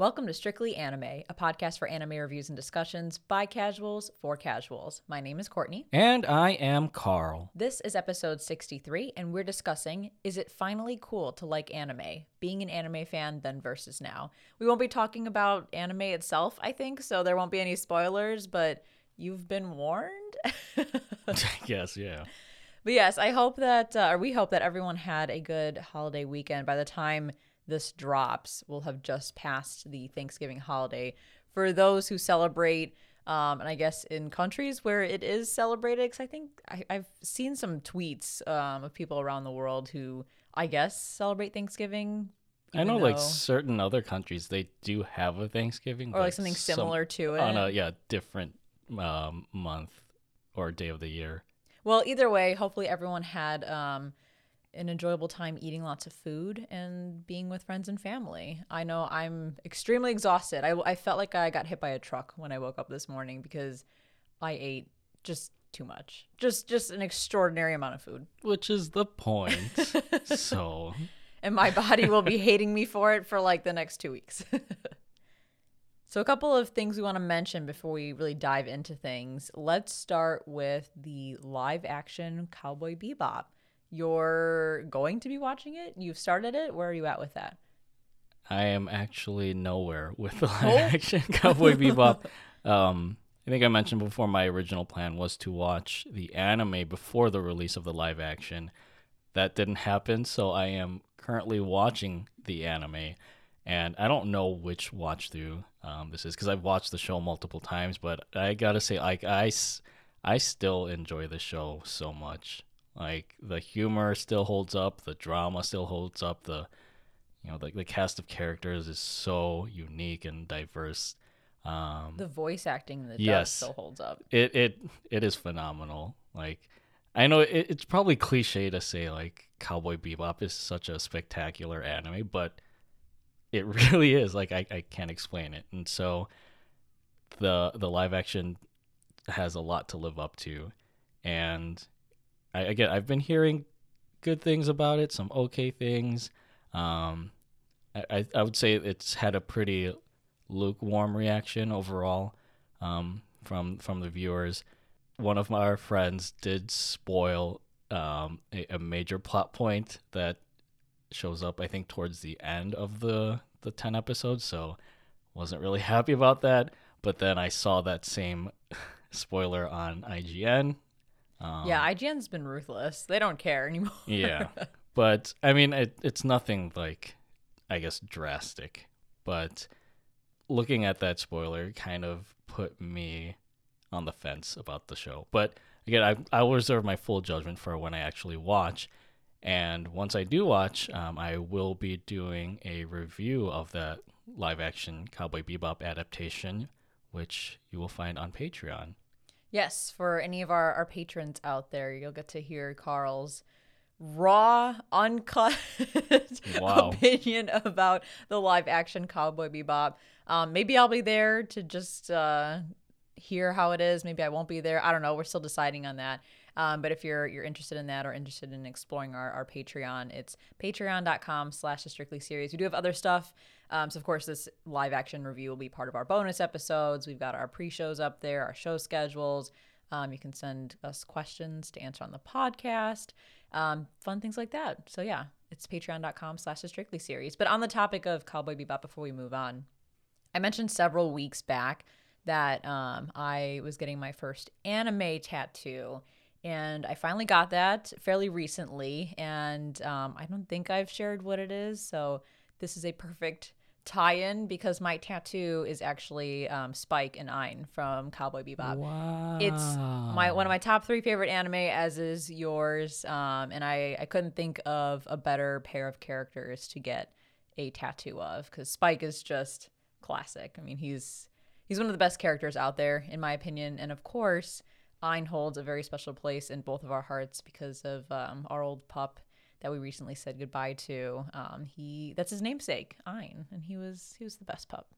Welcome to Strictly Anime, a podcast for anime reviews and discussions by casuals for casuals. My name is Courtney. And I am Carl. This is episode 63, and we're discussing Is it finally cool to like anime? Being an anime fan then versus now. We won't be talking about anime itself, I think, so there won't be any spoilers, but you've been warned. yes, yeah. But yes, I hope that, uh, or we hope that everyone had a good holiday weekend. By the time this drops, we'll have just passed the Thanksgiving holiday. For those who celebrate, um, and I guess in countries where it is celebrated, because I think I, have seen some tweets um, of people around the world who I guess celebrate Thanksgiving. I know, though, like certain other countries, they do have a Thanksgiving, or like something similar some, to it on a yeah different um, month or day of the year. Well, either way, hopefully everyone had um, an enjoyable time eating lots of food and being with friends and family. I know I'm extremely exhausted. I, I felt like I got hit by a truck when I woke up this morning because I ate just too much. Just just an extraordinary amount of food. Which is the point. so and my body will be hating me for it for like the next 2 weeks. so a couple of things we want to mention before we really dive into things. Let's start with the live action Cowboy Bebop you're going to be watching it. You've started it. Where are you at with that? I am actually nowhere with the live oh. action Cowboy Bebop. Um, I think I mentioned before my original plan was to watch the anime before the release of the live action. That didn't happen, so I am currently watching the anime, and I don't know which watch through um, this is because I've watched the show multiple times. But I gotta say, like I, I still enjoy the show so much. Like the humor still holds up, the drama still holds up, the you know, the, the cast of characters is so unique and diverse. Um, the voice acting that yes, still holds up. It it it is phenomenal. Like I know it, it's probably cliche to say like Cowboy Bebop is such a spectacular anime, but it really is. Like I, I can't explain it. And so the the live action has a lot to live up to. And I, again, I've been hearing good things about it, some okay things. Um, I, I would say it's had a pretty lukewarm reaction overall um, from from the viewers. One of our friends did spoil um, a, a, major plot point that shows up, I think, towards the end of the the ten episodes. So wasn't really happy about that. But then I saw that same spoiler on IGN um, yeah, IGN's been ruthless. They don't care anymore. yeah, but I mean, it, it's nothing like, I guess, drastic. But looking at that spoiler kind of put me on the fence about the show. But again, I I will reserve my full judgment for when I actually watch. And once I do watch, um, I will be doing a review of that live action Cowboy Bebop adaptation, which you will find on Patreon. Yes, for any of our, our patrons out there, you'll get to hear Carl's raw, uncut wow. opinion about the live action Cowboy Bebop. Um, maybe I'll be there to just uh, hear how it is. Maybe I won't be there. I don't know. We're still deciding on that. Um, but if you're you're interested in that or interested in exploring our, our Patreon, it's patreon.com slash the strictly series. We do have other stuff. Um, so of course this live action review will be part of our bonus episodes. We've got our pre-shows up there, our show schedules. Um, you can send us questions to answer on the podcast. Um, fun things like that. So yeah, it's patreon.com slash the strictly series. But on the topic of Cowboy Bebop, before we move on, I mentioned several weeks back that um, I was getting my first anime tattoo. And I finally got that fairly recently. And um, I don't think I've shared what it is. So this is a perfect tie-in because my tattoo is actually um, Spike and Ein from Cowboy Bebop. Wow. It's my one of my top three favorite anime, as is yours. Um, and I, I couldn't think of a better pair of characters to get a tattoo of because Spike is just classic. I mean, he's he's one of the best characters out there, in my opinion. And of course, Ein holds a very special place in both of our hearts because of um, our old pup that we recently said goodbye to. Um, he that's his namesake, Ein, and he was he was the best pup.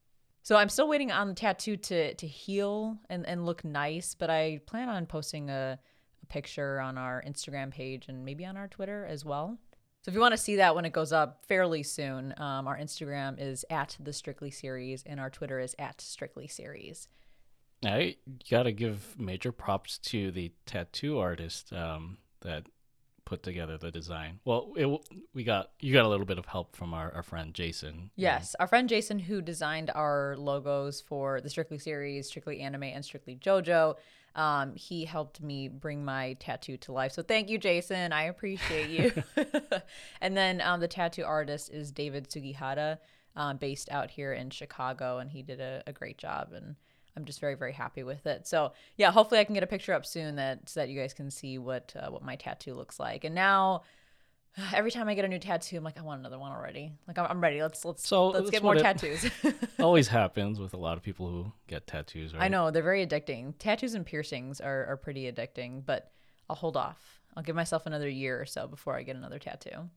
So I'm still waiting on the tattoo to to heal and, and look nice, but I plan on posting a, a picture on our Instagram page and maybe on our Twitter as well. So if you want to see that when it goes up fairly soon, um, our Instagram is at the Strictly Series and our Twitter is at Strictly Series. I gotta give major props to the tattoo artist um, that put together the design. Well, it, we got you got a little bit of help from our, our friend Jason. Yes, our friend Jason who designed our logos for the Strictly series, Strictly Anime, and Strictly JoJo. Um, he helped me bring my tattoo to life. So thank you, Jason. I appreciate you. and then um, the tattoo artist is David Sugihara, um, based out here in Chicago, and he did a, a great job. And I'm just very very happy with it. So yeah, hopefully I can get a picture up soon that so that you guys can see what uh, what my tattoo looks like. And now every time I get a new tattoo, I'm like, I want another one already. Like I'm, I'm ready. Let's let's so let's get more tattoos. always happens with a lot of people who get tattoos. Right? I know they're very addicting. Tattoos and piercings are are pretty addicting, but I'll hold off. I'll give myself another year or so before I get another tattoo.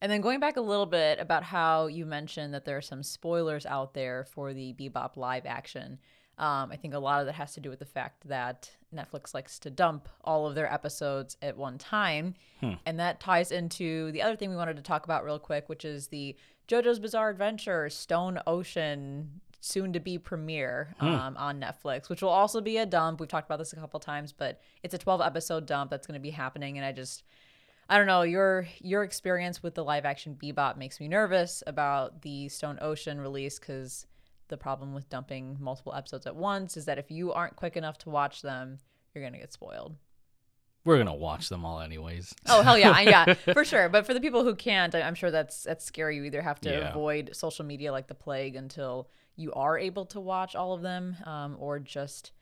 And then going back a little bit about how you mentioned that there are some spoilers out there for the Bebop live action. Um, I think a lot of that has to do with the fact that Netflix likes to dump all of their episodes at one time. Hmm. And that ties into the other thing we wanted to talk about real quick, which is the JoJo's Bizarre Adventure Stone Ocean soon to be premiere hmm. um, on Netflix, which will also be a dump. We've talked about this a couple times, but it's a 12 episode dump that's going to be happening. And I just, I don't know, your your experience with the live action Bebop makes me nervous about the Stone Ocean release because the problem with dumping multiple episodes at once is that if you aren't quick enough to watch them, you're going to get spoiled. We're gonna watch them all anyways. Oh hell yeah, yeah, for sure. But for the people who can't, I'm sure that's that's scary. You either have to yeah. avoid social media like the plague until you are able to watch all of them, um, or just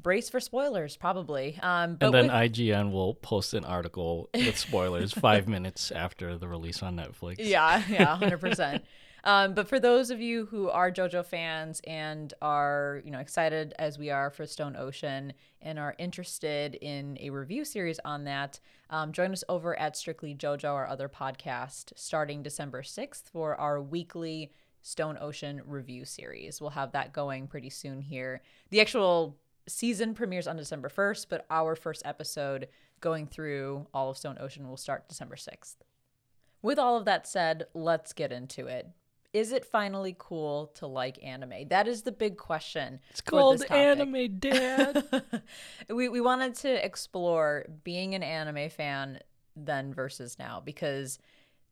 brace for spoilers, probably. Um, and then with... IGN will post an article with spoilers five minutes after the release on Netflix. Yeah, yeah, hundred percent. Um, but for those of you who are JoJo fans and are, you know, excited as we are for Stone Ocean and are interested in a review series on that, um, join us over at Strictly JoJo, our other podcast, starting December 6th for our weekly Stone Ocean review series. We'll have that going pretty soon here. The actual season premieres on December 1st, but our first episode going through all of Stone Ocean will start December 6th. With all of that said, let's get into it is it finally cool to like anime? That is the big question. It's called anime, Dad. we we wanted to explore being an anime fan then versus now because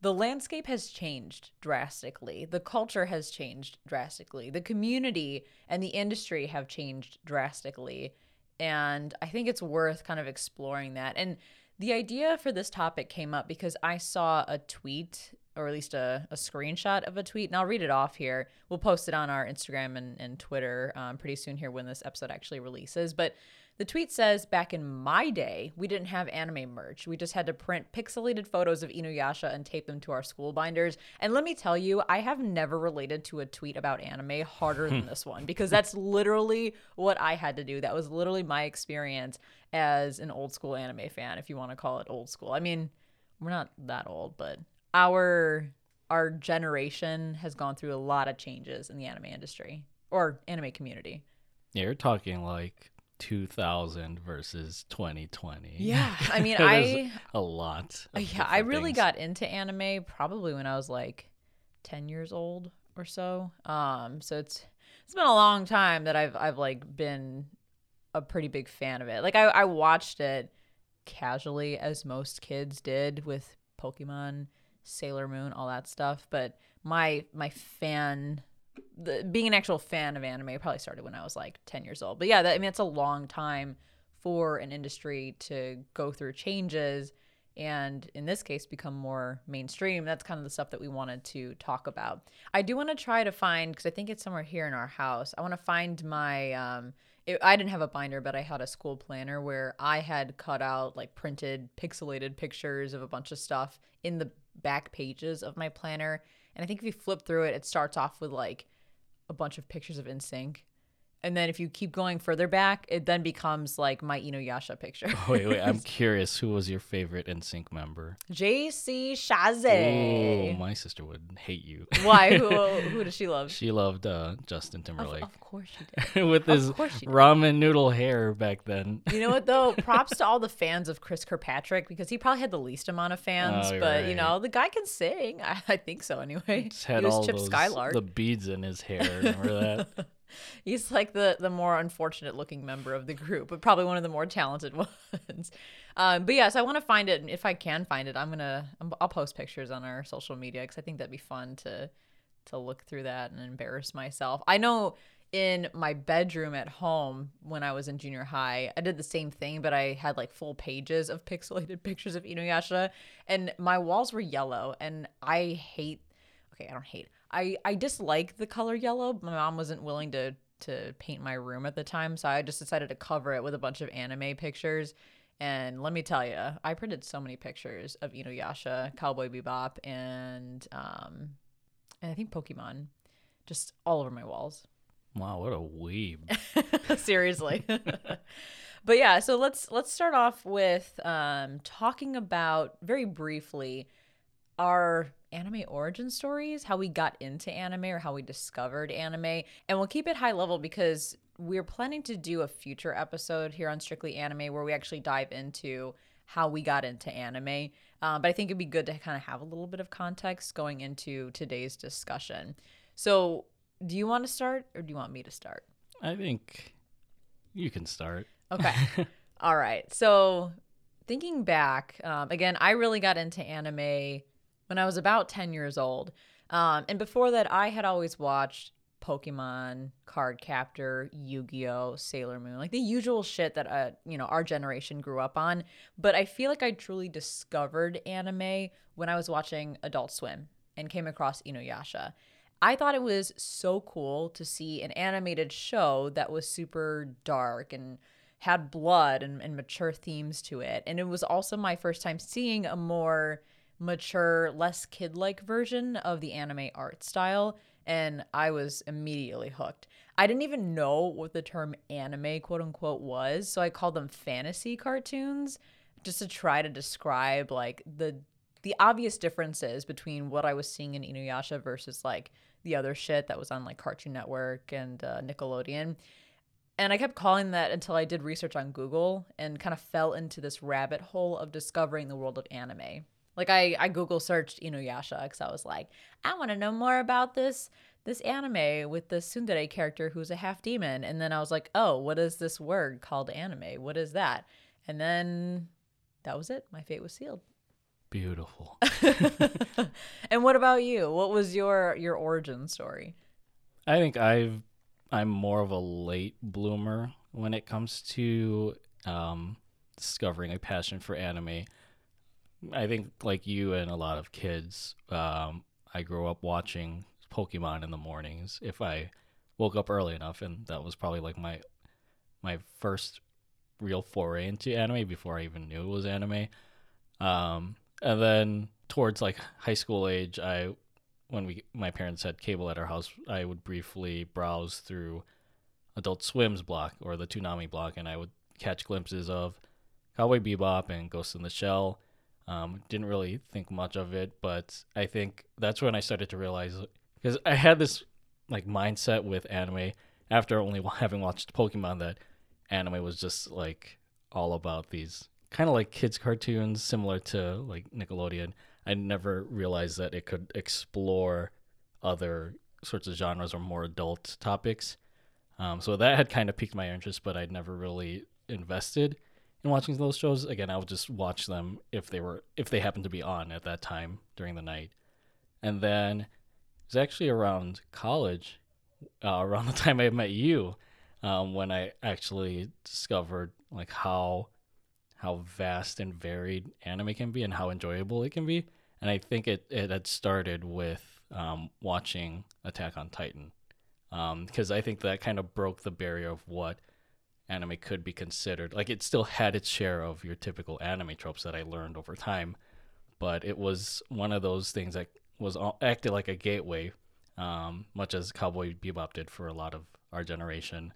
the landscape has changed drastically. The culture has changed drastically. The community and the industry have changed drastically. And I think it's worth kind of exploring that. And the idea for this topic came up because I saw a tweet or at least a, a screenshot of a tweet, and I'll read it off here. We'll post it on our Instagram and, and Twitter um, pretty soon here when this episode actually releases. But the tweet says, Back in my day, we didn't have anime merch. We just had to print pixelated photos of Inuyasha and tape them to our school binders. And let me tell you, I have never related to a tweet about anime harder than this one because that's literally what I had to do. That was literally my experience as an old school anime fan, if you want to call it old school. I mean, we're not that old, but our our generation has gone through a lot of changes in the anime industry or anime community. Yeah, you're talking like 2000 versus 2020. Yeah, I mean, I a lot. Yeah, I really things. got into anime probably when I was like 10 years old or so. Um, so it's it's been a long time that I've I've like been a pretty big fan of it. Like I I watched it casually as most kids did with Pokemon Sailor Moon, all that stuff. But my my fan, the, being an actual fan of anime, probably started when I was like ten years old. But yeah, that, I mean, it's a long time for an industry to go through changes and in this case become more mainstream that's kind of the stuff that we wanted to talk about i do want to try to find because i think it's somewhere here in our house i want to find my um it, i didn't have a binder but i had a school planner where i had cut out like printed pixelated pictures of a bunch of stuff in the back pages of my planner. And I think if you flip through it, it starts off with like a bunch of pictures of NSYNC. And then if you keep going further back, it then becomes like my Inuyasha picture. Oh, wait, wait. I'm curious. Who was your favorite NSYNC member? JC Chasez. Oh, my sister would hate you. Why? Who, who does she love? She loved uh, Justin Timberlake. Of, of course she did. With his ramen noodle hair back then. You know what though? Props to all the fans of Chris Kirkpatrick because he probably had the least amount of fans. Oh, but right. you know, the guy can sing. I, I think so anyway. Just had all Chip those, Skylark. the beads in his hair. Remember that? He's like the the more unfortunate looking member of the group, but probably one of the more talented ones. Um, but yes, I want to find it. If I can find it, I'm gonna I'll post pictures on our social media because I think that'd be fun to to look through that and embarrass myself. I know in my bedroom at home when I was in junior high, I did the same thing, but I had like full pages of pixelated pictures of Inuyasha, and my walls were yellow, and I hate. Okay, I don't hate. I I dislike the color yellow. My mom wasn't willing to to paint my room at the time, so I just decided to cover it with a bunch of anime pictures. And let me tell you, I printed so many pictures of Inuyasha, Cowboy Bebop, and um, and I think Pokemon, just all over my walls. Wow, what a weeb! Seriously. but yeah, so let's let's start off with um, talking about very briefly our anime origin stories, how we got into anime or how we discovered anime. And we'll keep it high level because we're planning to do a future episode here on Strictly Anime where we actually dive into how we got into anime. Uh, but I think it'd be good to kind of have a little bit of context going into today's discussion. So, do you want to start or do you want me to start? I think you can start. Okay. All right. So, thinking back, um, again, I really got into anime when I was about 10 years old. Um, and before that, I had always watched Pokemon, Cardcaptor, Yu-Gi-Oh, Sailor Moon, like the usual shit that uh, you know, our generation grew up on. But I feel like I truly discovered anime when I was watching Adult Swim and came across Inuyasha. I thought it was so cool to see an animated show that was super dark and had blood and, and mature themes to it. And it was also my first time seeing a more mature, less kid like version of the anime art style. And I was immediately hooked. I didn't even know what the term anime, quote unquote, was. So I called them fantasy cartoons just to try to describe like the the obvious differences between what I was seeing in Inuyasha versus like the other shit that was on like Cartoon Network and uh, Nickelodeon. And I kept calling that until I did research on Google and kind of fell into this rabbit hole of discovering the world of anime. Like I, I Google searched Inuyasha because I was like, I want to know more about this this anime with the tsundere character who's a half demon. And then I was like, oh, what is this word called anime? What is that? And then that was it. My fate was sealed. Beautiful. and what about you? What was your your origin story? I think I've I'm more of a late bloomer when it comes to um, discovering a passion for anime. I think like you and a lot of kids, um, I grew up watching Pokemon in the mornings if I woke up early enough, and that was probably like my my first real foray into anime before I even knew it was anime. Um, and then towards like high school age, I when we my parents had cable at our house, I would briefly browse through Adult Swim's block or the Toonami block, and I would catch glimpses of Cowboy Bebop and Ghost in the Shell um, didn't really think much of it, but I think that's when I started to realize because I had this like mindset with anime after only having watched Pokemon that anime was just like all about these kind of like kids cartoons similar to like Nickelodeon. I never realized that it could explore other sorts of genres or more adult topics. Um, so that had kind of piqued my interest, but I'd never really invested in watching those shows. Again, I would just watch them if they were if they happened to be on at that time during the night. And then it was actually around college, uh, around the time I met you, um, when I actually discovered like how how vast and varied anime can be and how enjoyable it can be. And I think it, it had started with um, watching Attack on Titan. Because um, I think that kind of broke the barrier of what anime could be considered. Like it still had its share of your typical anime tropes that I learned over time, but it was one of those things that was acted like a gateway, um, much as Cowboy Bebop did for a lot of our generation.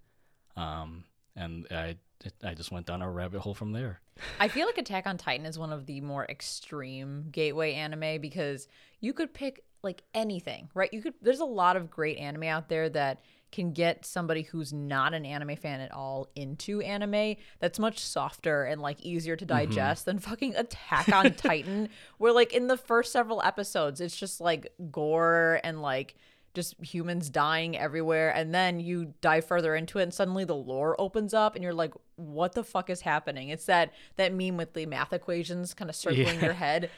Um, and I I just went down a rabbit hole from there. I feel like Attack on Titan is one of the more extreme gateway anime because you could pick like anything, right? You could there's a lot of great anime out there that can get somebody who's not an anime fan at all into anime that's much softer and like easier to mm-hmm. digest mm-hmm. than fucking Attack on Titan where like in the first several episodes it's just like gore and like just humans dying everywhere and then you dive further into it and suddenly the lore opens up and you're like what the fuck is happening it's that that meme with the math equations kind of circling yeah. your head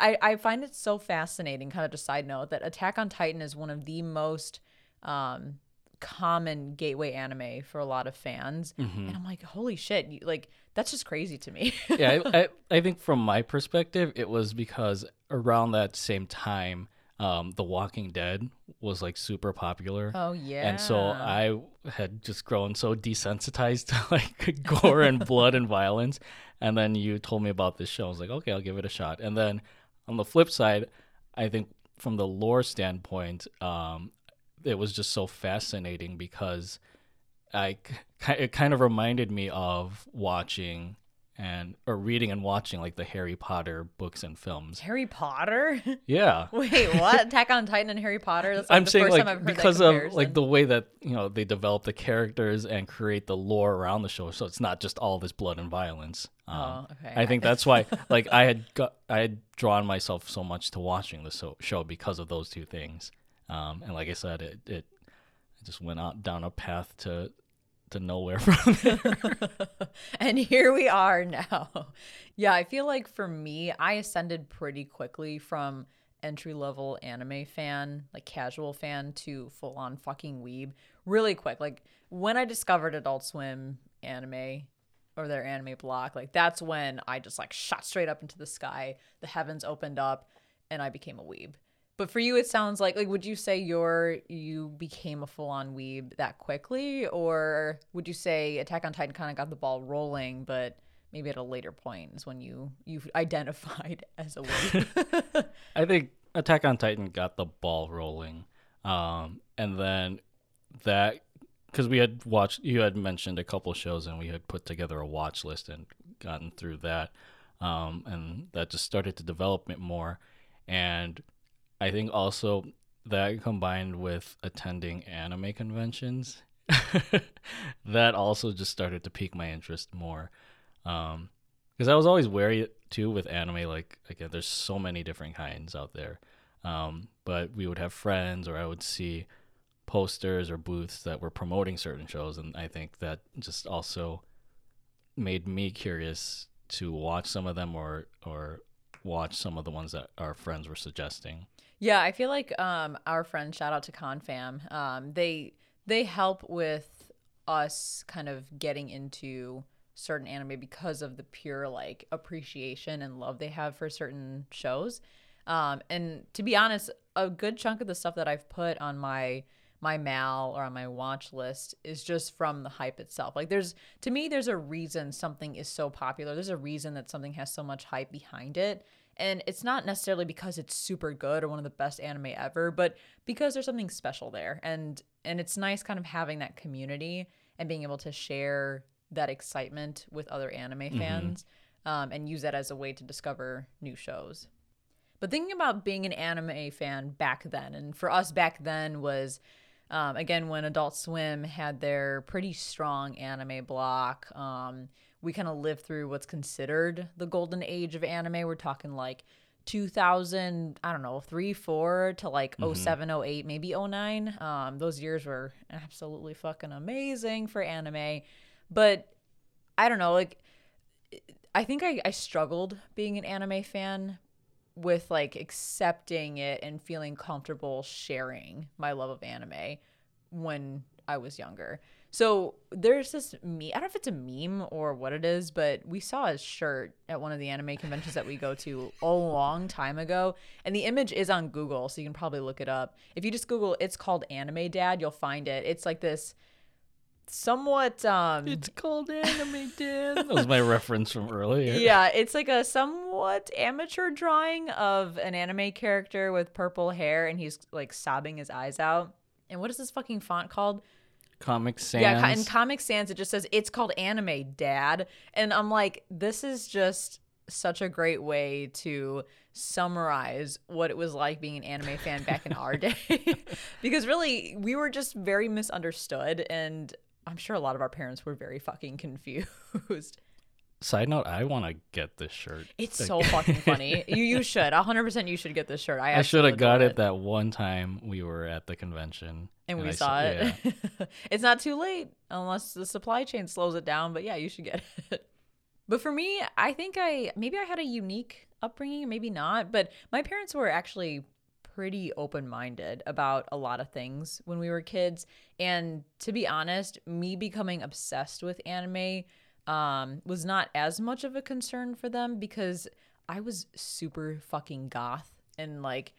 I, I find it so fascinating kind of a side note that attack on titan is one of the most um common gateway anime for a lot of fans mm-hmm. and i'm like holy shit you, like that's just crazy to me yeah I, I, I think from my perspective it was because around that same time um, The Walking Dead was like super popular. Oh yeah. And so I had just grown so desensitized to like gore and blood and violence. And then you told me about this show. I was like, okay, I'll give it a shot. And then on the flip side, I think from the lore standpoint, um, it was just so fascinating because I it kind of reminded me of watching and or reading and watching like the Harry Potter books and films. Harry Potter? Yeah. Wait, what? Attack on Titan and Harry Potter? That's like I'm saying like because of like the way that you know they develop the characters and create the lore around the show, so it's not just all this blood and violence. Um, oh, okay. I think that's why like I had got I had drawn myself so much to watching the so- show because of those two things. Um, and like I said, it it just went out down a path to to nowhere from there. and here we are now. Yeah, I feel like for me, I ascended pretty quickly from entry level anime fan, like casual fan, to full on fucking weeb really quick. Like when I discovered Adult Swim anime or their anime block, like that's when I just like shot straight up into the sky. The heavens opened up and I became a weeb. But for you, it sounds like like would you say you're you became a full on weeb that quickly, or would you say Attack on Titan kind of got the ball rolling, but maybe at a later point is when you you identified as a weeb? I think Attack on Titan got the ball rolling, um, and then that because we had watched you had mentioned a couple shows and we had put together a watch list and gotten through that, um, and that just started to develop it more, and I think also that combined with attending anime conventions, that also just started to pique my interest more. Um, because I was always wary too with anime. Like again, there's so many different kinds out there. Um, but we would have friends, or I would see posters or booths that were promoting certain shows, and I think that just also made me curious to watch some of them or or watch some of the ones that our friends were suggesting. Yeah, I feel like um, our friends, shout out to Confam, um, they they help with us kind of getting into certain anime because of the pure like appreciation and love they have for certain shows. Um, and to be honest, a good chunk of the stuff that I've put on my my mal or on my watch list is just from the hype itself. Like there's to me there's a reason something is so popular. There's a reason that something has so much hype behind it. And it's not necessarily because it's super good or one of the best anime ever, but because there's something special there. And and it's nice kind of having that community and being able to share that excitement with other anime mm-hmm. fans um, and use that as a way to discover new shows. But thinking about being an anime fan back then, and for us back then was um, again when Adult Swim had their pretty strong anime block. Um, we kind of lived through what's considered the golden age of anime. We're talking like 2000, I don't know, 3, 4 to like mm-hmm. 07, 08, maybe 09. Um, those years were absolutely fucking amazing for anime. But I don't know, like, I think I, I struggled being an anime fan with like accepting it and feeling comfortable sharing my love of anime when I was younger. So there's this me. I don't know if it's a meme or what it is, but we saw a shirt at one of the anime conventions that we go to a long time ago, and the image is on Google, so you can probably look it up. If you just Google, it's called Anime Dad, you'll find it. It's like this somewhat um it's called anime dad that was my reference from earlier yeah it's like a somewhat amateur drawing of an anime character with purple hair and he's like sobbing his eyes out and what is this fucking font called Comic Sans. Yeah, in Comic Sans, it just says it's called Anime Dad, and I'm like, this is just such a great way to summarize what it was like being an anime fan back in our day. Because really we were just very misunderstood and i'm sure a lot of our parents were very fucking confused Side note, I want to get this shirt. It's so fucking funny. You you should. 100% you should get this shirt. I, I should have got it, it, that one time we were at the convention. And, and we I saw it. Yeah. it's not too late unless the supply chain slows it down, but yeah, you should get it. But for me, I think I maybe I had a unique upbringing, maybe not, but my parents were actually pretty open-minded about a lot of things when we were kids, and to be honest, me becoming obsessed with anime um, was not as much of a concern for them because I was super fucking goth and like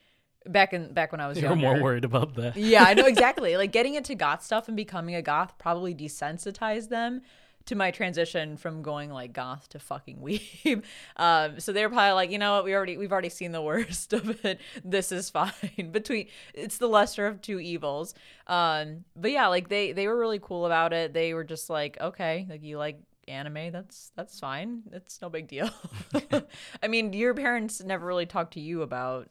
back in back when I was You're younger. more worried about that. yeah, I know exactly. like getting into goth stuff and becoming a goth probably desensitized them to my transition from going like goth to fucking weeb. Um, so they were probably like, you know what, we already we've already seen the worst of it. This is fine. Between it's the lesser of two evils. Um, but yeah, like they they were really cool about it. They were just like, okay, like you like anime, that's that's fine. It's no big deal. I mean, your parents never really talked to you about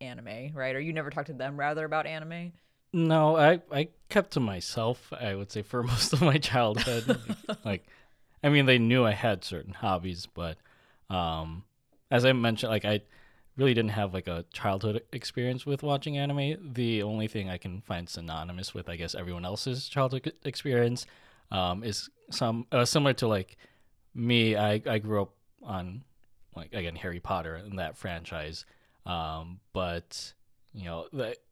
anime, right? Or you never talked to them rather about anime? No, I I kept to myself. I would say for most of my childhood, like, I mean, they knew I had certain hobbies, but um, as I mentioned, like I really didn't have like a childhood experience with watching anime. The only thing I can find synonymous with, I guess, everyone else's childhood experience, um, is some uh, similar to like me. I I grew up on like again Harry Potter and that franchise, um, but you know,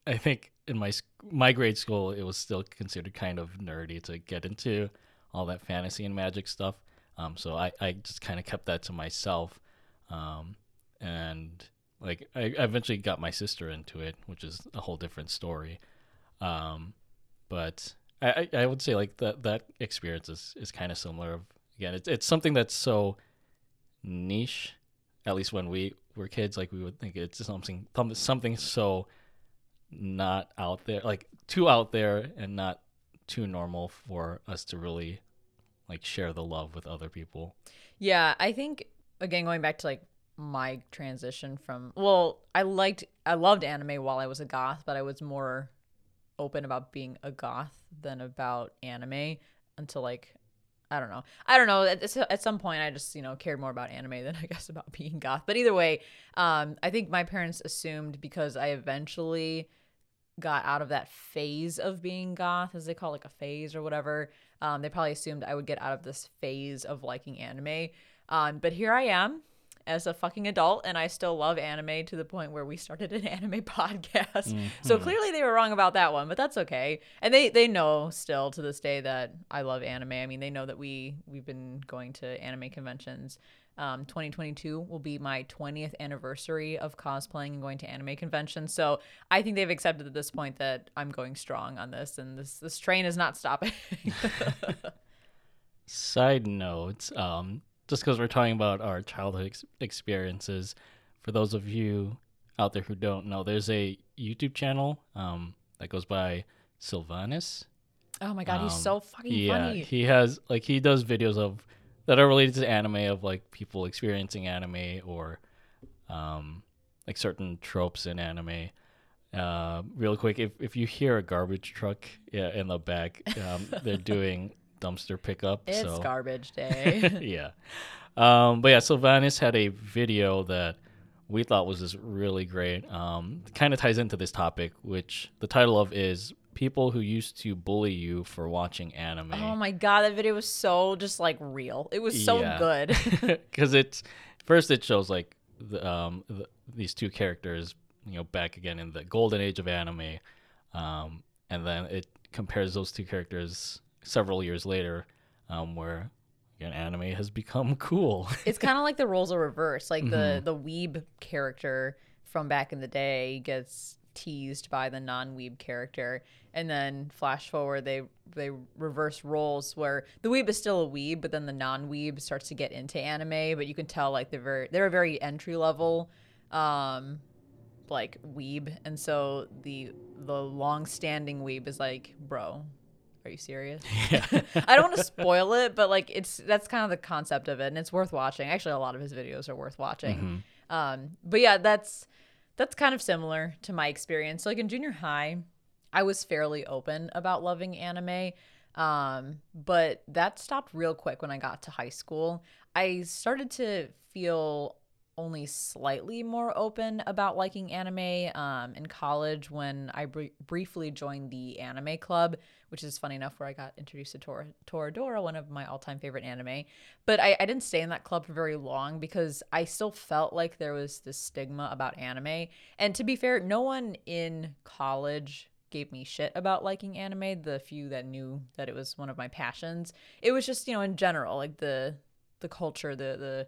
I think in my my grade school, it was still considered kind of nerdy to get into all that fantasy and magic stuff. Um, so I, I just kind of kept that to myself. Um, and like I eventually got my sister into it, which is a whole different story. Um, but I, I would say like that that experience is, is kind of similar. Again, it's it's something that's so niche. At least when we were kids, like we would think it's something something so not out there, like too out there and not too normal for us to really like share the love with other people. Yeah, I think again going back to like my transition from well, I liked I loved anime while I was a goth, but I was more open about being a goth than about anime until like I don't know. I don't know. At, at some point, I just you know cared more about anime than I guess about being goth. But either way, um, I think my parents assumed because I eventually got out of that phase of being goth, as they call it, like a phase or whatever. Um, they probably assumed I would get out of this phase of liking anime. Um, but here I am as a fucking adult, and I still love anime to the point where we started an anime podcast. Mm-hmm. So clearly they were wrong about that one, but that's okay. And they they know still to this day that I love anime. I mean, they know that we we've been going to anime conventions um, 2022 will be my 20th anniversary of cosplaying and going to anime conventions. So I think they've accepted at this point that I'm going strong on this, and this this train is not stopping. Side note, um, just because we're talking about our childhood ex- experiences, for those of you out there who don't know, there's a YouTube channel um, that goes by Sylvanus. Oh my god, um, he's so fucking yeah, funny. he has like he does videos of that are related to anime of like people experiencing anime or um, like certain tropes in anime. Uh, real quick, if, if you hear a garbage truck yeah, in the back, um, they're doing dumpster pickup. It's so. garbage day. yeah. Um, but yeah, Sylvanus had a video that we thought was just really great. Um, kind of ties into this topic, which the title of is people who used to bully you for watching anime. Oh my god, that video was so just like real. It was so yeah. good. Because it's first it shows like the, um, the, these two characters, you know, back again in the golden age of anime, um, and then it compares those two characters several years later, um, where again anime has become cool. it's kind of like the roles are reversed. Like the mm-hmm. the weeb character from back in the day gets teased by the non-weeb character and then flash forward they they reverse roles where the weeb is still a weeb but then the non-weeb starts to get into anime but you can tell like they're very they're a very entry level um like weeb and so the the long standing weeb is like bro Are you serious? Yeah. I don't want to spoil it, but like it's that's kind of the concept of it, and it's worth watching. Actually, a lot of his videos are worth watching. Mm-hmm. Um, but yeah, that's that's kind of similar to my experience. So Like in junior high, I was fairly open about loving anime. Um, but that stopped real quick when I got to high school. I started to feel only slightly more open about liking anime um, in college when I br- briefly joined the anime club, which is funny enough where I got introduced to Tor- Toradora, one of my all time favorite anime. But I, I didn't stay in that club for very long because I still felt like there was this stigma about anime. And to be fair, no one in college gave me shit about liking anime the few that knew that it was one of my passions it was just you know in general like the the culture the the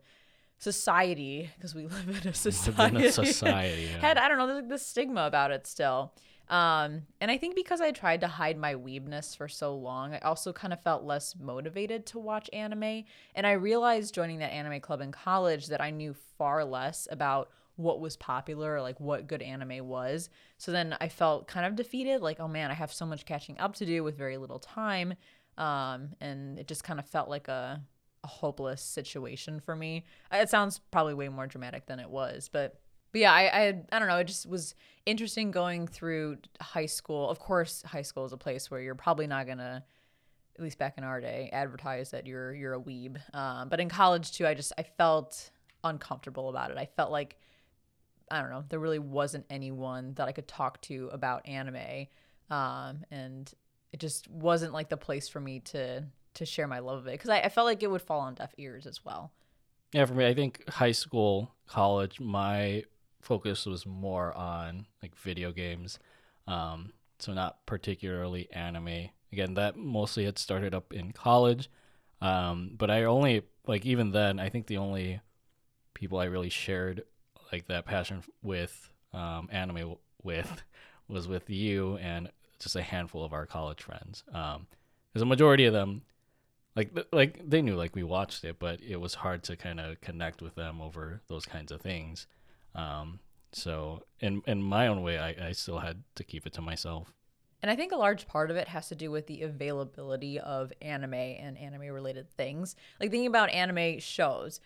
society because we live in a society, in a society yeah. had I don't know the, the stigma about it still. Um, and I think because I tried to hide my weebness for so long, I also kind of felt less motivated to watch anime. And I realized joining that anime club in college that I knew far less about what was popular, like what good anime was. So then I felt kind of defeated, like, oh man, I have so much catching up to do with very little time. Um, and it just kind of felt like a a hopeless situation for me. It sounds probably way more dramatic than it was, but but yeah, I, I I don't know. It just was interesting going through high school. Of course, high school is a place where you're probably not gonna, at least back in our day, advertise that you're you're a weeb. Um, but in college too, I just I felt uncomfortable about it. I felt like I don't know. There really wasn't anyone that I could talk to about anime, um, and it just wasn't like the place for me to to share my love of it because I, I felt like it would fall on deaf ears as well. Yeah, for me, I think high school, college, my focus was more on like video games. Um, so not particularly anime. Again, that mostly had started up in college. Um, but I only like even then, I think the only people I really shared like that passion with um, anime with was with you and just a handful of our college friends. Um, because a majority of them like like they knew like we watched it, but it was hard to kind of connect with them over those kinds of things. Um, so in in my own way, I, I still had to keep it to myself. And I think a large part of it has to do with the availability of anime and anime related things. Like thinking about anime shows,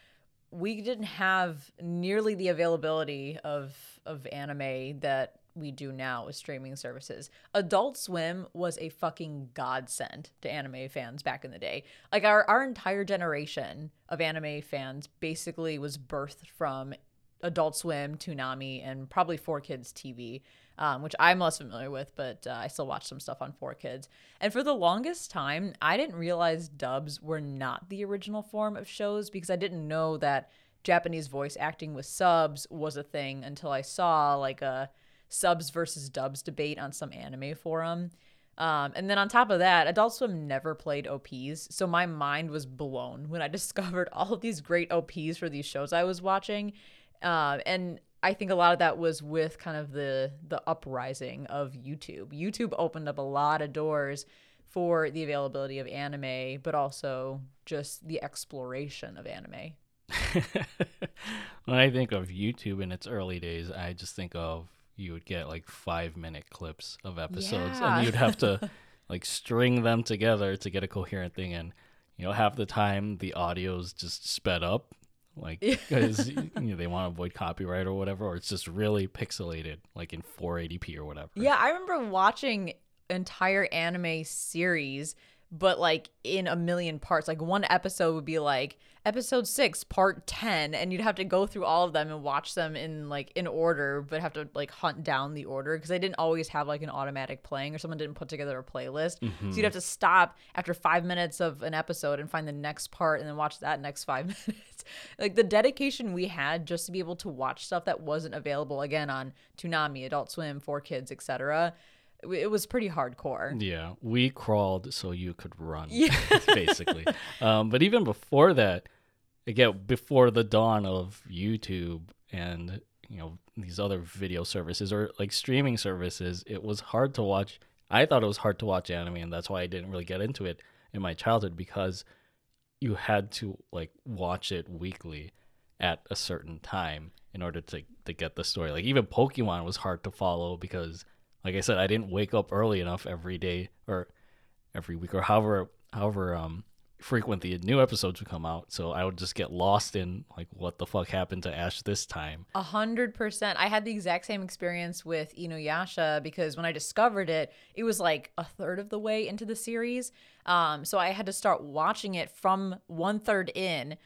we didn't have nearly the availability of of anime that we do now with streaming services. Adult Swim was a fucking godsend to anime fans back in the day. Like our our entire generation of anime fans basically was birthed from Adult Swim, Toonami, and probably 4Kids TV, um, which I'm less familiar with, but uh, I still watch some stuff on 4Kids. And for the longest time, I didn't realize dubs were not the original form of shows because I didn't know that Japanese voice acting with subs was a thing until I saw like a subs versus dubs debate on some anime forum. Um, and then on top of that, Adult Swim never played OPs, so my mind was blown when I discovered all of these great OPs for these shows I was watching. Uh, and I think a lot of that was with kind of the the uprising of YouTube. YouTube opened up a lot of doors for the availability of anime, but also just the exploration of anime. when I think of YouTube in its early days, I just think of you would get like five minute clips of episodes yeah. and you'd have to like string them together to get a coherent thing and you know half the time the audio's just sped up like because you know, they want to avoid copyright or whatever or it's just really pixelated like in 480p or whatever. Yeah i remember watching entire anime series but like in a million parts. Like one episode would be like episode six, part 10, and you'd have to go through all of them and watch them in like in order, but have to like hunt down the order because I didn't always have like an automatic playing or someone didn't put together a playlist. Mm-hmm. So you'd have to stop after five minutes of an episode and find the next part and then watch that next five minutes. like the dedication we had just to be able to watch stuff that wasn't available again on Toonami, Adult Swim, 4Kids, etc it was pretty hardcore. Yeah, we crawled so you could run, yeah. basically. Um, but even before that, again, before the dawn of YouTube and you know these other video services or like streaming services, it was hard to watch. I thought it was hard to watch anime, and that's why I didn't really get into it in my childhood because you had to like watch it weekly at a certain time in order to to get the story. Like even Pokemon was hard to follow because like I said, I didn't wake up early enough every day or every week or however however um frequent the new episodes would come out. So I would just get lost in like what the fuck happened to Ash this time. A hundred percent. I had the exact same experience with Inuyasha because when I discovered it, it was like a third of the way into the series. Um, so I had to start watching it from one third in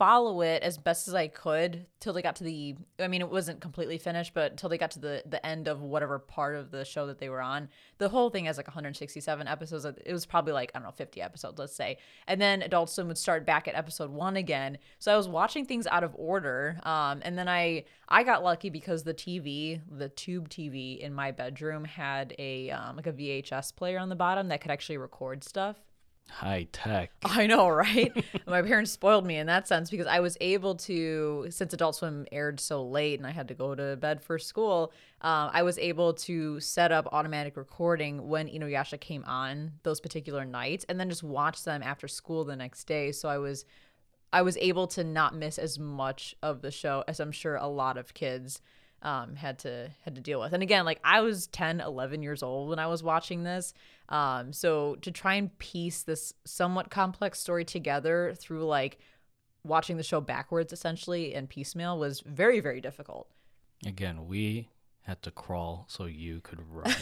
follow it as best as I could till they got to the I mean it wasn't completely finished but until they got to the the end of whatever part of the show that they were on. The whole thing has like 167 episodes. It was probably like I don't know 50 episodes let's say. And then Adult Swim would start back at episode 1 again. So I was watching things out of order um and then I I got lucky because the TV, the tube TV in my bedroom had a um, like a VHS player on the bottom that could actually record stuff high tech. I know, right? My parents spoiled me in that sense because I was able to, since Adult Swim aired so late and I had to go to bed for school, uh, I was able to set up automatic recording when Inuyasha came on those particular nights, and then just watch them after school the next day. So I was, I was able to not miss as much of the show as I'm sure a lot of kids um, had to had to deal with. And again, like I was 10, 11 years old when I was watching this. Um, so to try and piece this somewhat complex story together through like watching the show backwards essentially and piecemeal was very very difficult. Again, we had to crawl so you could run.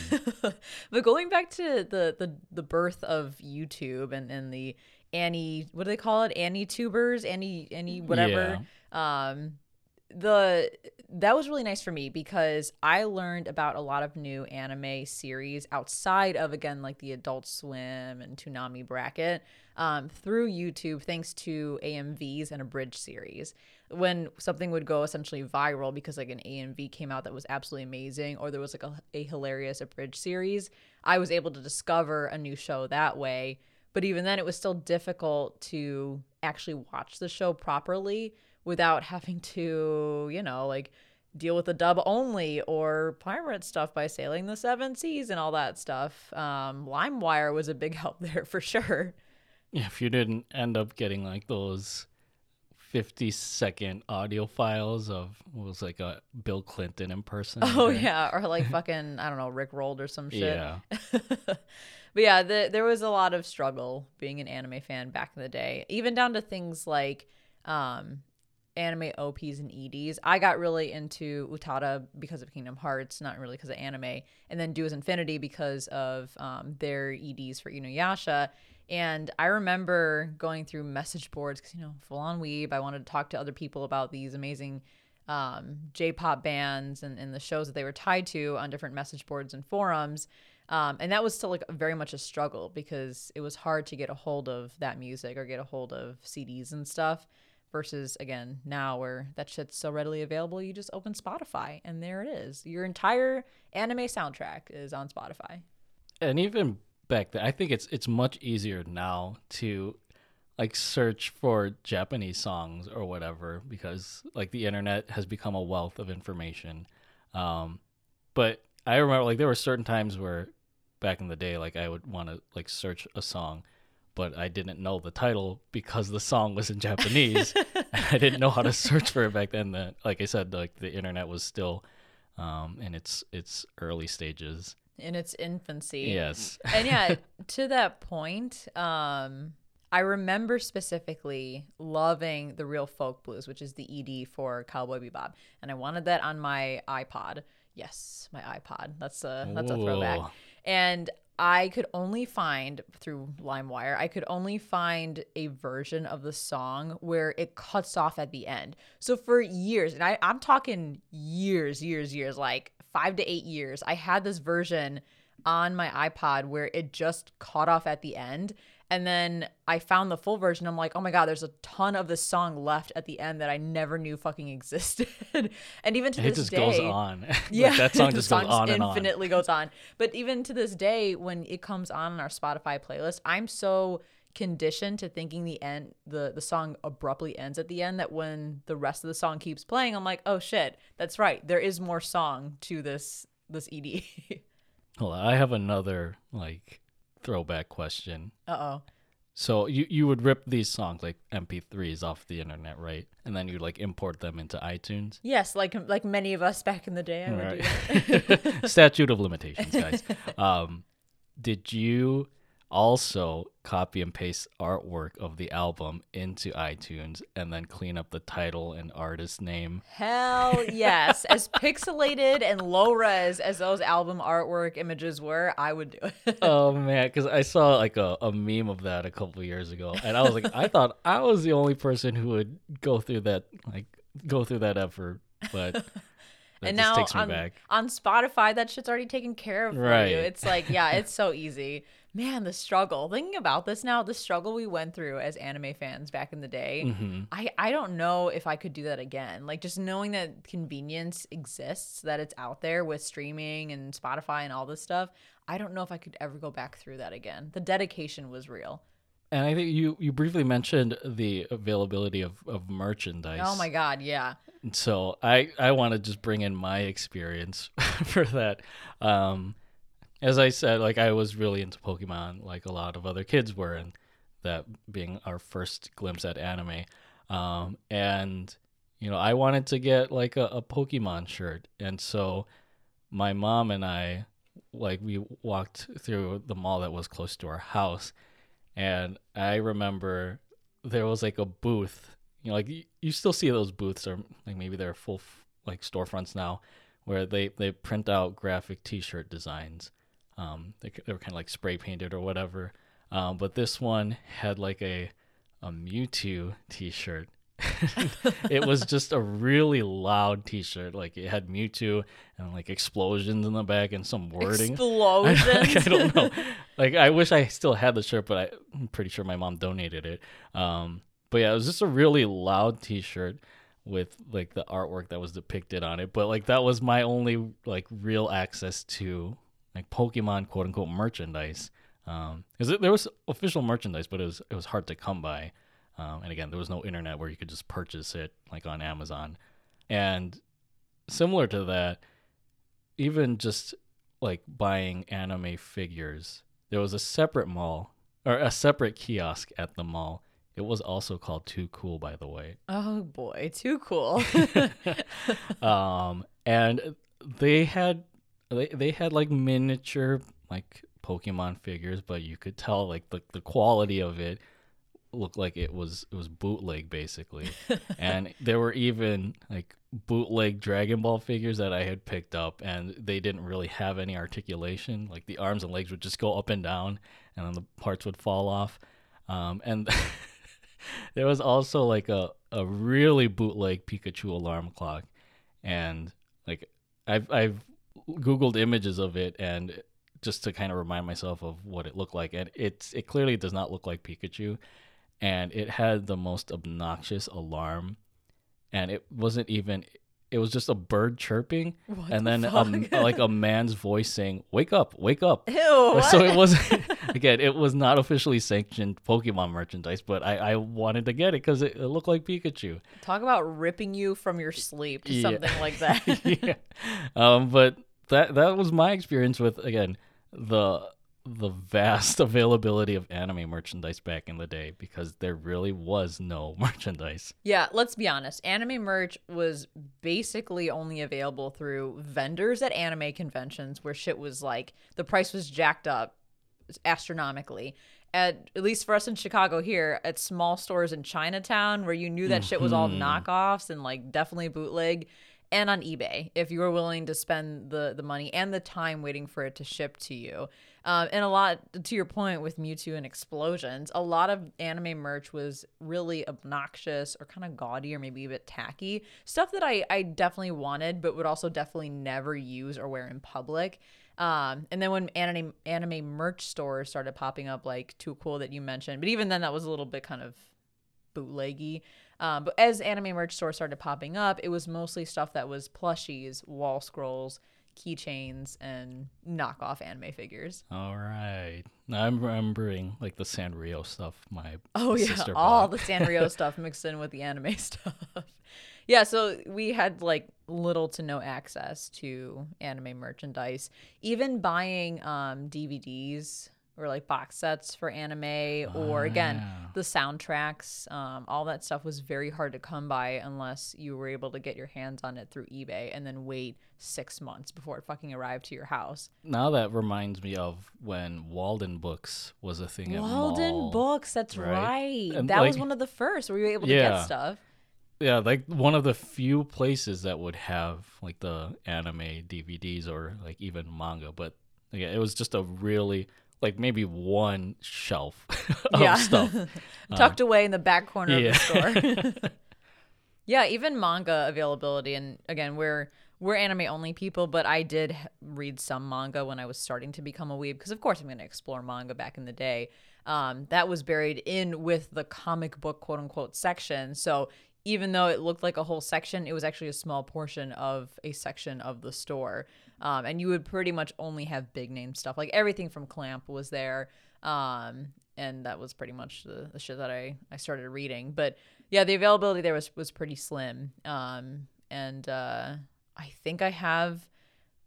but going back to the the the birth of YouTube and and the Annie, what do they call it? Annie tubers, Annie, Annie, whatever. Yeah. Um, the that was really nice for me because I learned about a lot of new anime series outside of again like the Adult Swim and Toonami bracket um, through YouTube thanks to AMVs and abridged series. When something would go essentially viral because like an AMV came out that was absolutely amazing, or there was like a, a hilarious abridged series, I was able to discover a new show that way. But even then, it was still difficult to actually watch the show properly without having to, you know, like deal with the dub only or pirate stuff by sailing the seven seas and all that stuff. Um, LimeWire was a big help there for sure. If you didn't end up getting like those 50 second audio files of was like a Bill Clinton in person. Oh, yeah. Or like fucking, I don't know, Rick Rolled or some shit. Yeah. but yeah, the, there was a lot of struggle being an anime fan back in the day, even down to things like um, anime OPs and EDs. I got really into Utada because of Kingdom Hearts, not really because of anime, and then Do As Infinity because of um, their EDs for Inuyasha. And I remember going through message boards because, you know, full on weeb. I wanted to talk to other people about these amazing um, J pop bands and, and the shows that they were tied to on different message boards and forums. Um, and that was still like very much a struggle because it was hard to get a hold of that music or get a hold of CDs and stuff versus again now where that shit's so readily available you just open spotify and there it is. Your entire anime soundtrack is on spotify. And even back then i think it's it's much easier now to like search for japanese songs or whatever because like the internet has become a wealth of information. Um but i remember like there were certain times where back in the day like i would want to like search a song but I didn't know the title because the song was in Japanese. and I didn't know how to search for it back then. That, like I said, like the internet was still um, in its its early stages, in its infancy. Yes, and yeah, to that point, um, I remember specifically loving the Real Folk Blues, which is the ED for Cowboy Bebop, and I wanted that on my iPod. Yes, my iPod. That's a that's a throwback. And I could only find through LimeWire, I could only find a version of the song where it cuts off at the end. So for years, and I, I'm talking years, years, years, like five to eight years, I had this version on my iPod where it just cut off at the end. And then I found the full version. I'm like, oh my God, there's a ton of this song left at the end that I never knew fucking existed. and even to this day. It just goes on. Yeah. that song just goes on and infinitely on. goes on. But even to this day, when it comes on in our Spotify playlist, I'm so conditioned to thinking the end the the song abruptly ends at the end that when the rest of the song keeps playing i'm like oh shit that's right there is more song to this this ed Hold on, I have another like throwback question. Uh oh. So you you would rip these songs like MP3s off the internet, right? And then you like import them into iTunes. Yes, like like many of us back in the day. I right. Statute of limitations, guys. um, did you also copy and paste artwork of the album into iTunes and then clean up the title and artist name. Hell yes. as pixelated and low res as those album artwork images were, I would do it. oh man, because I saw like a, a meme of that a couple years ago and I was like, I thought I was the only person who would go through that like go through that effort, but and now on, on Spotify, that shit's already taken care of for right. you. It's like, yeah, it's so easy. Man, the struggle. Thinking about this now, the struggle we went through as anime fans back in the day, mm-hmm. I, I don't know if I could do that again. Like, just knowing that convenience exists, that it's out there with streaming and Spotify and all this stuff, I don't know if I could ever go back through that again. The dedication was real. And I think you, you briefly mentioned the availability of, of merchandise. Oh my God, yeah. So I I want to just bring in my experience for that. Um, as I said, like I was really into Pokemon, like a lot of other kids were, and that being our first glimpse at anime. Um, and you know, I wanted to get like a, a Pokemon shirt, and so my mom and I, like, we walked through the mall that was close to our house, and I remember there was like a booth you know, like you, you still see those booths or like maybe they're full like storefronts now where they they print out graphic T-shirt designs. Um, they they were kind of like spray painted or whatever. Um, but this one had like a a Mewtwo T-shirt. it was just a really loud T-shirt. Like it had Mewtwo and like explosions in the back and some wording. Explosions. I, like, I don't know. like I wish I still had the shirt, but I, am pretty sure my mom donated it. Um, but yeah, it was just a really loud T-shirt with like the artwork that was depicted on it. But like that was my only like real access to like Pokemon quote unquote merchandise. Um, because there was official merchandise, but it was it was hard to come by. Um, and again, there was no internet where you could just purchase it like on Amazon. And similar to that, even just like buying anime figures, there was a separate mall or a separate kiosk at the mall it was also called Too Cool, by the way. Oh boy, Too Cool. um, and they had they they had like miniature like Pokemon figures, but you could tell like the the quality of it looked like it was it was bootleg basically. and there were even like bootleg Dragon Ball figures that I had picked up and they didn't really have any articulation. Like the arms and legs would just go up and down and then the parts would fall off. Um, and there was also like a, a really bootleg Pikachu alarm clock, and like I've I've googled images of it and just to kind of remind myself of what it looked like, and it's it clearly does not look like Pikachu, and it had the most obnoxious alarm, and it wasn't even it was just a bird chirping what and the then a, like a man's voice saying wake up wake up. Ew, so it was again it was not officially sanctioned pokemon merchandise but i, I wanted to get it because it, it, looked like pikachu. Talk about ripping you from your sleep to yeah. something like that. Yeah. Um but that that was my experience with again the the vast availability of anime merchandise back in the day because there really was no merchandise. Yeah, let's be honest. Anime merch was basically only available through vendors at anime conventions where shit was like the price was jacked up astronomically. At, at least for us in Chicago here, at small stores in Chinatown where you knew that shit was all mm-hmm. knockoffs and like definitely bootleg and on eBay if you are willing to spend the the money and the time waiting for it to ship to you. Um, and a lot to your point with Mewtwo and explosions, a lot of anime merch was really obnoxious or kind of gaudy or maybe a bit tacky stuff that I I definitely wanted, but would also definitely never use or wear in public. Um, and then when anime anime merch stores started popping up, like Too Cool that you mentioned, but even then that was a little bit kind of bootleggy. Um, but as anime merch stores started popping up, it was mostly stuff that was plushies, wall scrolls, keychains, and knockoff anime figures. All right. I'm remembering like the Sanrio stuff. My oh yeah, all the Sanrio stuff mixed in with the anime stuff. yeah, so we had like little to no access to anime merchandise. Even buying um, DVDs or like box sets for anime or again Ah. the soundtracks um, all that stuff was very hard to come by unless you were able to get your hands on it through ebay and then wait six months before it fucking arrived to your house Now that reminds me of when Walden Books was a thing at walden mall. books that's right? right, And, that was like- one of the first where you were able to Yeah. get stuff Yeah, like one of the few places that would have like the anime DVDs or like even manga, but yeah, it was just a really like maybe one shelf of yeah stuff. tucked away in the back corner yeah. of the store Yeah, even manga availability, and again, we're we're anime only people, but I did read some manga when I was starting to become a weeb because, of course, I'm going to explore manga back in the day. Um, that was buried in with the comic book quote unquote section. So even though it looked like a whole section, it was actually a small portion of a section of the store. Um, and you would pretty much only have big name stuff. Like everything from Clamp was there. Um, and that was pretty much the, the shit that I, I started reading. But yeah, the availability there was, was pretty slim. Um, and uh, I think I have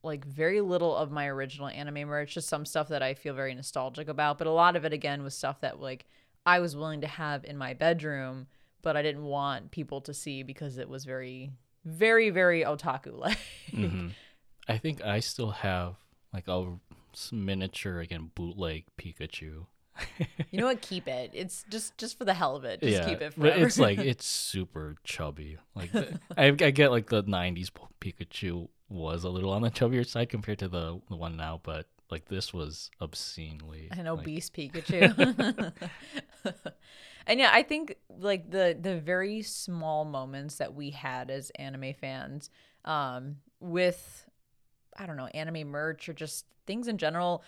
like very little of my original anime merch, just some stuff that I feel very nostalgic about. But a lot of it, again, was stuff that like I was willing to have in my bedroom, but I didn't want people to see because it was very, very, very otaku like. hmm I think I still have like a miniature again bootleg Pikachu. You know what? Keep it. It's just just for the hell of it. Just yeah, keep it but forever. it's like it's super chubby. Like the, I, I get like the '90s Pikachu was a little on the chubbier side compared to the the one now, but like this was obscenely an like, obese Pikachu. and yeah, I think like the the very small moments that we had as anime fans, um, with I don't know, anime merch or just things in general,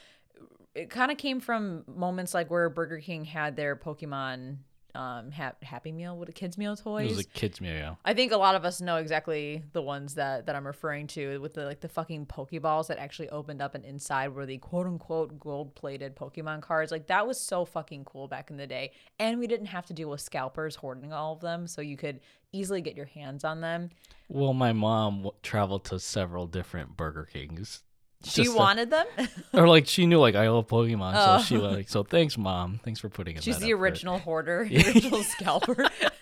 it kind of came from moments like where Burger King had their Pokemon um ha- Happy Meal, what a kids meal toys. It was a kids meal. Yeah. I think a lot of us know exactly the ones that that I'm referring to with the like the fucking Pokeballs that actually opened up and inside were the quote unquote gold plated Pokemon cards. Like that was so fucking cool back in the day. And we didn't have to deal with scalpers hoarding all of them, so you could easily get your hands on them. Well, my mom w- traveled to several different Burger Kings. She just to- wanted them. or like she knew like I love Pokemon, Oh. so she was like, so thanks, mom, thanks for putting in. She's the effort." original hoarder, the original scalper.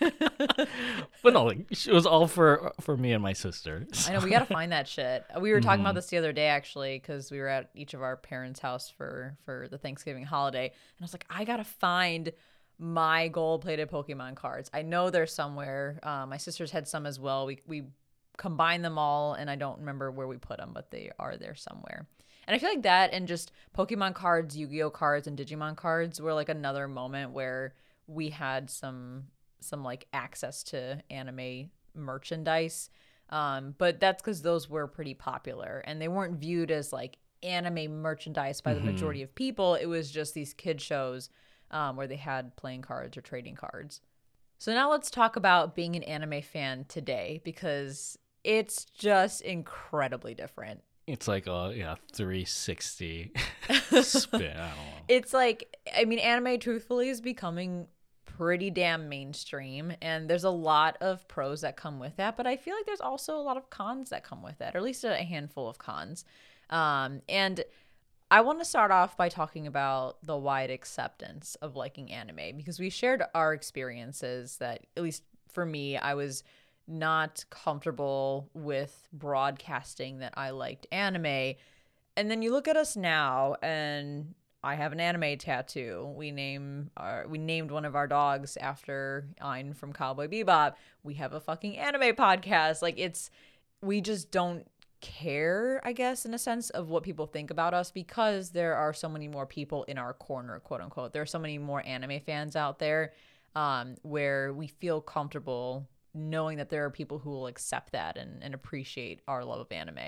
but no, like it was all for for me and my sister. I know we gotta find that shit. We were talking Mm-hmm. about this the other day actually because we were at each of our parents' house for for the Thanksgiving holiday, and I was like, I gotta find my gold-plated Pokemon cards. I know they're somewhere. Uh, my sisters had some as well. We we combined them all, and I don't remember where we put them, but they are there somewhere. And I feel like that and just Pokemon cards, Yu-Gi-Oh cards, and Digimon cards were like another moment where we had some some like access to anime merchandise. Um, but that's because those were pretty popular and they weren't viewed as like anime merchandise by the majority of people. It was just these kid shows um, where they had playing cards or trading cards. So now let's talk about being an anime fan today because it's just incredibly different. It's like a yeah 360 spin. I don't know. It's like, I mean, anime truthfully is becoming pretty damn mainstream, and there's a lot of pros that come with that, but I feel like there's also a lot of cons that come with that, or at least a handful of cons. Um, and I want to start off by talking about the wide acceptance of liking anime because we shared our experiences that, at least for me, I was not comfortable with broadcasting that I liked anime. And then you look at us now and I have an anime tattoo. We name our, we named one of our dogs after Ein from Cowboy Bebop. We have a fucking anime podcast. Like it's we just don't care, I guess, in a sense of what people think about us because there are so many more people in our corner, quote unquote. There are so many more anime fans out there um, where we feel comfortable knowing that there are people who will accept that and, and appreciate our love of anime.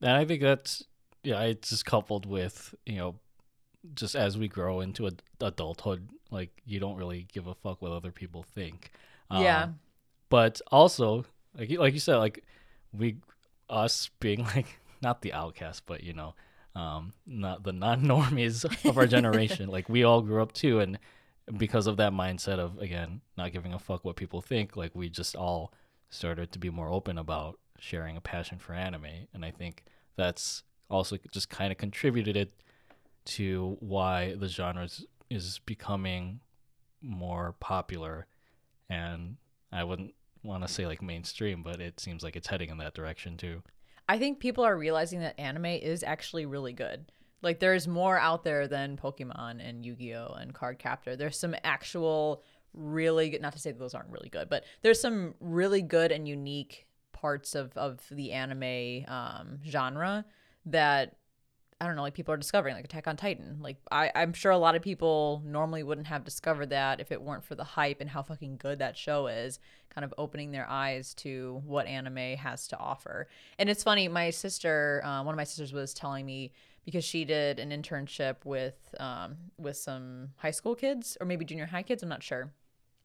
And I think that's yeah, it's just coupled with you know, just as we grow into ad- adulthood, like you don't really give a fuck what other people think. Yeah. Um, but also like you- like you said, like we us being like not the outcast, but you know, um, not the non-normies of our generation. like we all grew up too, and Mm-hmm. because of that mindset of again not giving a fuck what people think, like we just all started to be more open about sharing a passion for anime, and I think that's also just kind of contributed it to why the genre is, is becoming more popular and I wouldn't want to say like mainstream, but it seems like it's heading in that direction too. I think people are realizing that anime is actually really good. Like there's more out there than Pokemon and Yu-Gi-Oh and Card Captor. There's some actual really good not to say that those aren't really good, but there's some really good and unique parts of of the anime um, genre that I don't know, like people are discovering, like Attack on Titan. Like I, I'm sure a lot of people normally wouldn't have discovered that if it weren't for the hype and how fucking good that show is, kind of opening their eyes to what anime has to offer. And it's funny, my sister, uh, one of my sisters was telling me because she did an internship with um, with some high school kids or maybe junior high kids. I'm not sure.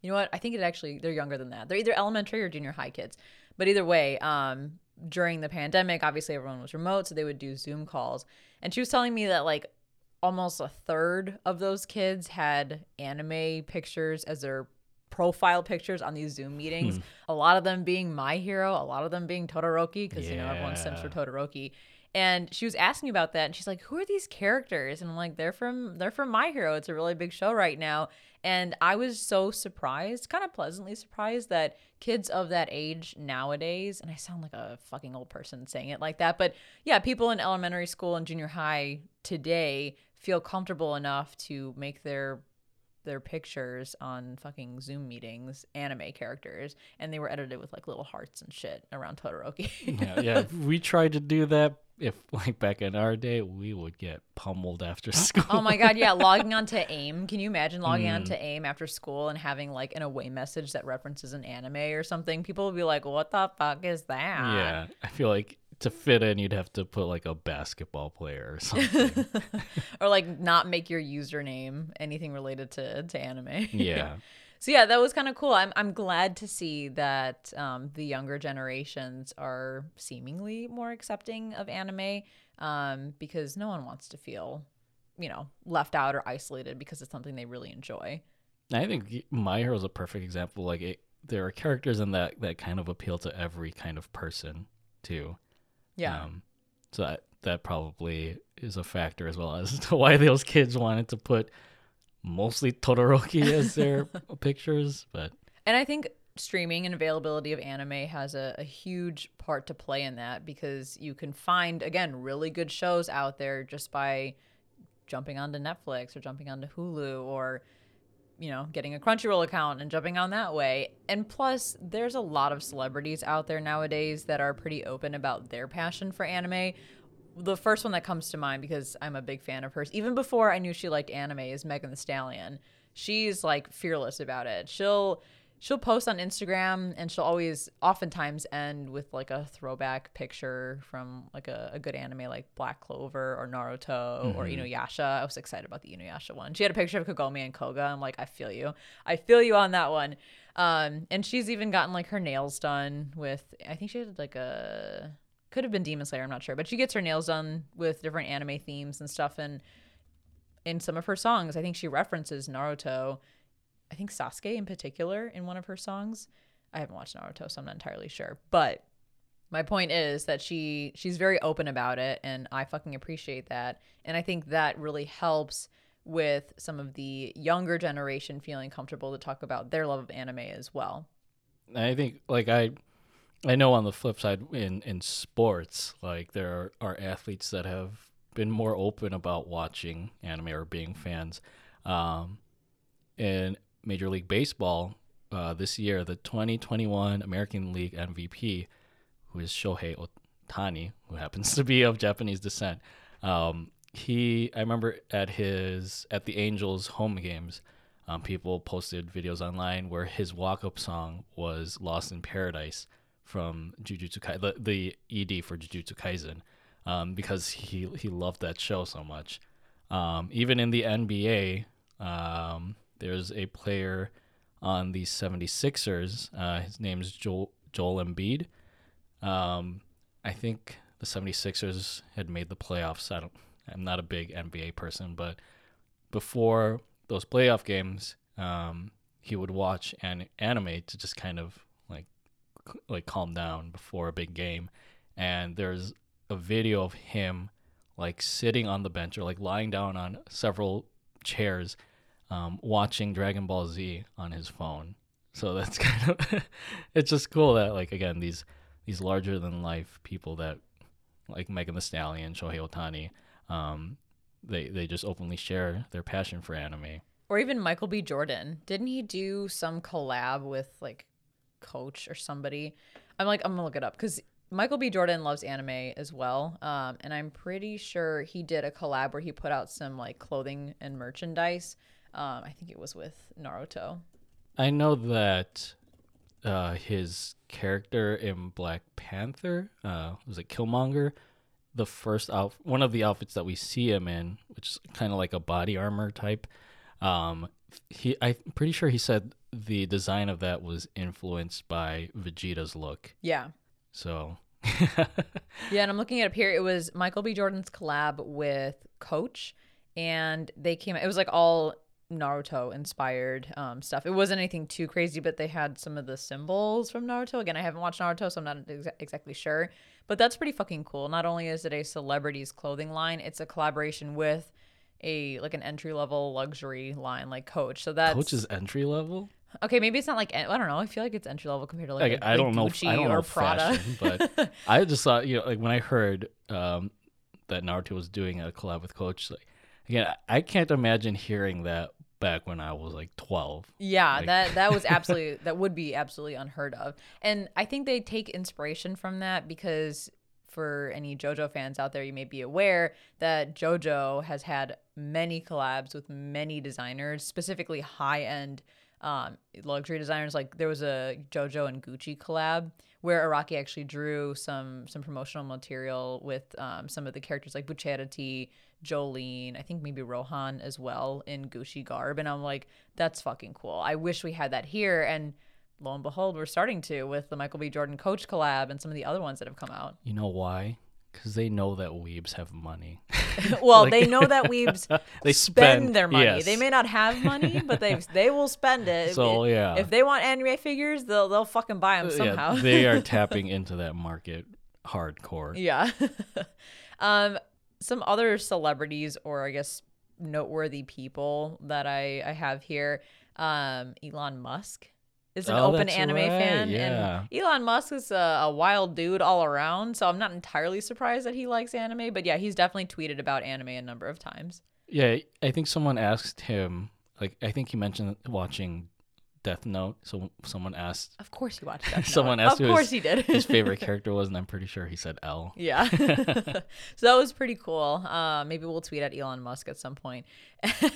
You know what? I think it actually they're younger than that. They're either elementary or junior high kids. But either way, um, during the pandemic, obviously everyone was remote, so they would do Zoom calls. And she was telling me that like almost a third of those kids had anime pictures as their profile pictures on these Zoom meetings. Hmm. A lot of them being My Hero, a lot of them being Todoroki because yeah. you know everyone sims for Todoroki. And she was asking about that, and she's like, "Who are these characters?" And I'm like, "They're from they're from My Hero. It's a really big show right now." And I was so surprised, kind of pleasantly surprised, that kids of that age nowadays, and I sound like a fucking old person saying it like that, but yeah, people in elementary school and junior high today feel comfortable enough to make their their pictures on fucking Zoom meetings, anime characters, and they were edited with like little hearts and shit around Todoroki. yeah, yeah. We tried to do that if like back in our day, we would get pummeled after school. Oh my god, yeah, logging on to AIM. Can you imagine logging mm. on to AIM after school and having like an away message that references an anime or something? People would be like, "What the fuck is that?" Yeah, I feel like to fit in, you'd have to put like a basketball player or something, or like not make your username anything related to to anime. Yeah. so yeah, that was kind of cool. I'm I'm glad to see that um, the younger generations are seemingly more accepting of anime um, because no one wants to feel, you know, left out or isolated because it's something they really enjoy. I think My Hero is a perfect example. Like it, there are characters in that that kind of appeal to every kind of person too. Yeah. Um, so that that probably is a factor as well as to why those kids wanted to put mostly Todoroki as their pictures, but and I think streaming and availability of anime has a, a, huge part to play in that because you can find again really good shows out there just by jumping onto Netflix or jumping onto Hulu or you know getting a Crunchyroll account and jumping on that way. And plus there's a lot of celebrities out there nowadays that are pretty open about their passion for anime the first one that comes to mind because I'm a big fan of hers. Even before I knew she liked anime, is Megan Thee Stallion. She's like fearless about it. She'll she'll post on Instagram and she'll always oftentimes end with like a throwback picture from like a, a good anime like Black Clover or Naruto mm-hmm. or Inuyasha. I was excited about the Inuyasha one. She had a picture of Kagome and Koga. I'm like, I feel you. I feel you on that one. Um, and she's even gotten like her nails done with I think she had like a could have been Demon Slayer, I'm not sure, but she gets her nails done with different anime themes and stuff. And in some of her songs, I think she references Naruto. I think Sasuke in particular in one of her songs. I haven't watched Naruto, so I'm not entirely sure. But my point is that she she's very open about it, and I fucking appreciate that. And I think that really helps with some of the younger generation feeling comfortable to talk about their love of anime as well. I think like I I know on the flip side, in in sports, like there are, are athletes that have been more open about watching anime or being fans. Um, in Major League Baseball, uh, this year, the 2021 American League MVP, who is Shohei Ohtani, who happens to be of Japanese descent, um, he I remember at his at the Angels home games, um, people posted videos online where his walk up song was "Lost in Paradise." From Jujutsu Kaisen, the, the ED for Jujutsu Kaisen, um, because he he loved that show so much. Um, even in the NBA, um, there's a player on the 76ers. Uh, his name is Joel, Joel Embiid. Um, I think the 76ers had made the playoffs. I don't, I'm not a big NBA person, but before those playoff games, um, he would watch an anime to just kind of like calm down before a big game, and there's a video of him like sitting on the bench or like lying down on several chairs, um, watching Dragon Ball Z on his phone. So that's kind of it's just cool that like again these these larger than life people that like Megan Thee Stallion, Shohei Ohtani, um, they they just openly share their passion for anime. Or even Michael B. Jordan. Didn't he do some collab with like Coach or somebody? I'm like I'm gonna look it up because Michael B. Jordan loves anime as well, um, and I'm pretty sure he did a collab where he put out some like clothing and merchandise. Um, I think it was with Naruto. I know that uh, his character in Black Panther uh, was it Killmonger. The first out, one of the outfits that we see him in, which is kind of like a body armor type. Um, he, I'm pretty sure he said the design of that was influenced by Vegeta's look. Yeah. So. yeah, and I'm looking it up here. It was Michael B. Jordan's collab with Coach, and they came. It was like all Naruto inspired um, stuff. It wasn't anything too crazy, but they had some of the symbols from Naruto. Again, I haven't watched Naruto, so I'm not ex- exactly sure. But that's pretty fucking cool. Not only is it a celebrities clothing line, it's a collaboration with a like an entry level luxury line like Coach. So that's Coach is entry level. Okay, maybe it's not like I don't know. I feel like it's entry level compared to like, like I don't know. I don't or Prada. fashion, but I just thought you know like when I heard um, that Naruto was doing a collab with Coach, like again, I can't imagine hearing that back when I was like 12. Yeah, like... that that was absolutely that would be absolutely unheard of. And I think they take inspiration from that because for any JoJo fans out there, you may be aware that JoJo has had many collabs with many designers, specifically high-end um, luxury designers. Like there was a JoJo and Gucci collab where Araki actually drew some some promotional material with um, some of the characters like Bucciarati, Jolyne, I think maybe Rohan as well in Gucci garb, and I'm like, that's fucking cool. I wish we had that here, and lo and behold, we're starting to with the Michael B. Jordan Coach collab and some of the other ones that have come out. You know why? Because they know that weebs have money. well, like, they know that weebs they spend, spend their money. Yes. They may not have money, but they they will spend it. So if, yeah, if they want anime figures, they'll they'll fucking buy them somehow. Yeah, they are tapping into that market hardcore. Yeah. um, some other celebrities, or I guess noteworthy people that I I have here. Um, Elon Musk is an oh, open anime right. fan. Yeah. And Elon Musk is a, a, wild dude all around, so I'm not entirely surprised that he likes anime. But yeah, he's definitely tweeted about anime a number of times. Yeah, I think someone asked him, like, I think he mentioned watching Death Note. So someone asked. Of course he watched Death someone Note. asked of course his, he did. his favorite character was, and I'm pretty sure he said L. Yeah. so that was pretty cool. Uh, maybe we'll tweet at Elon Musk at some point.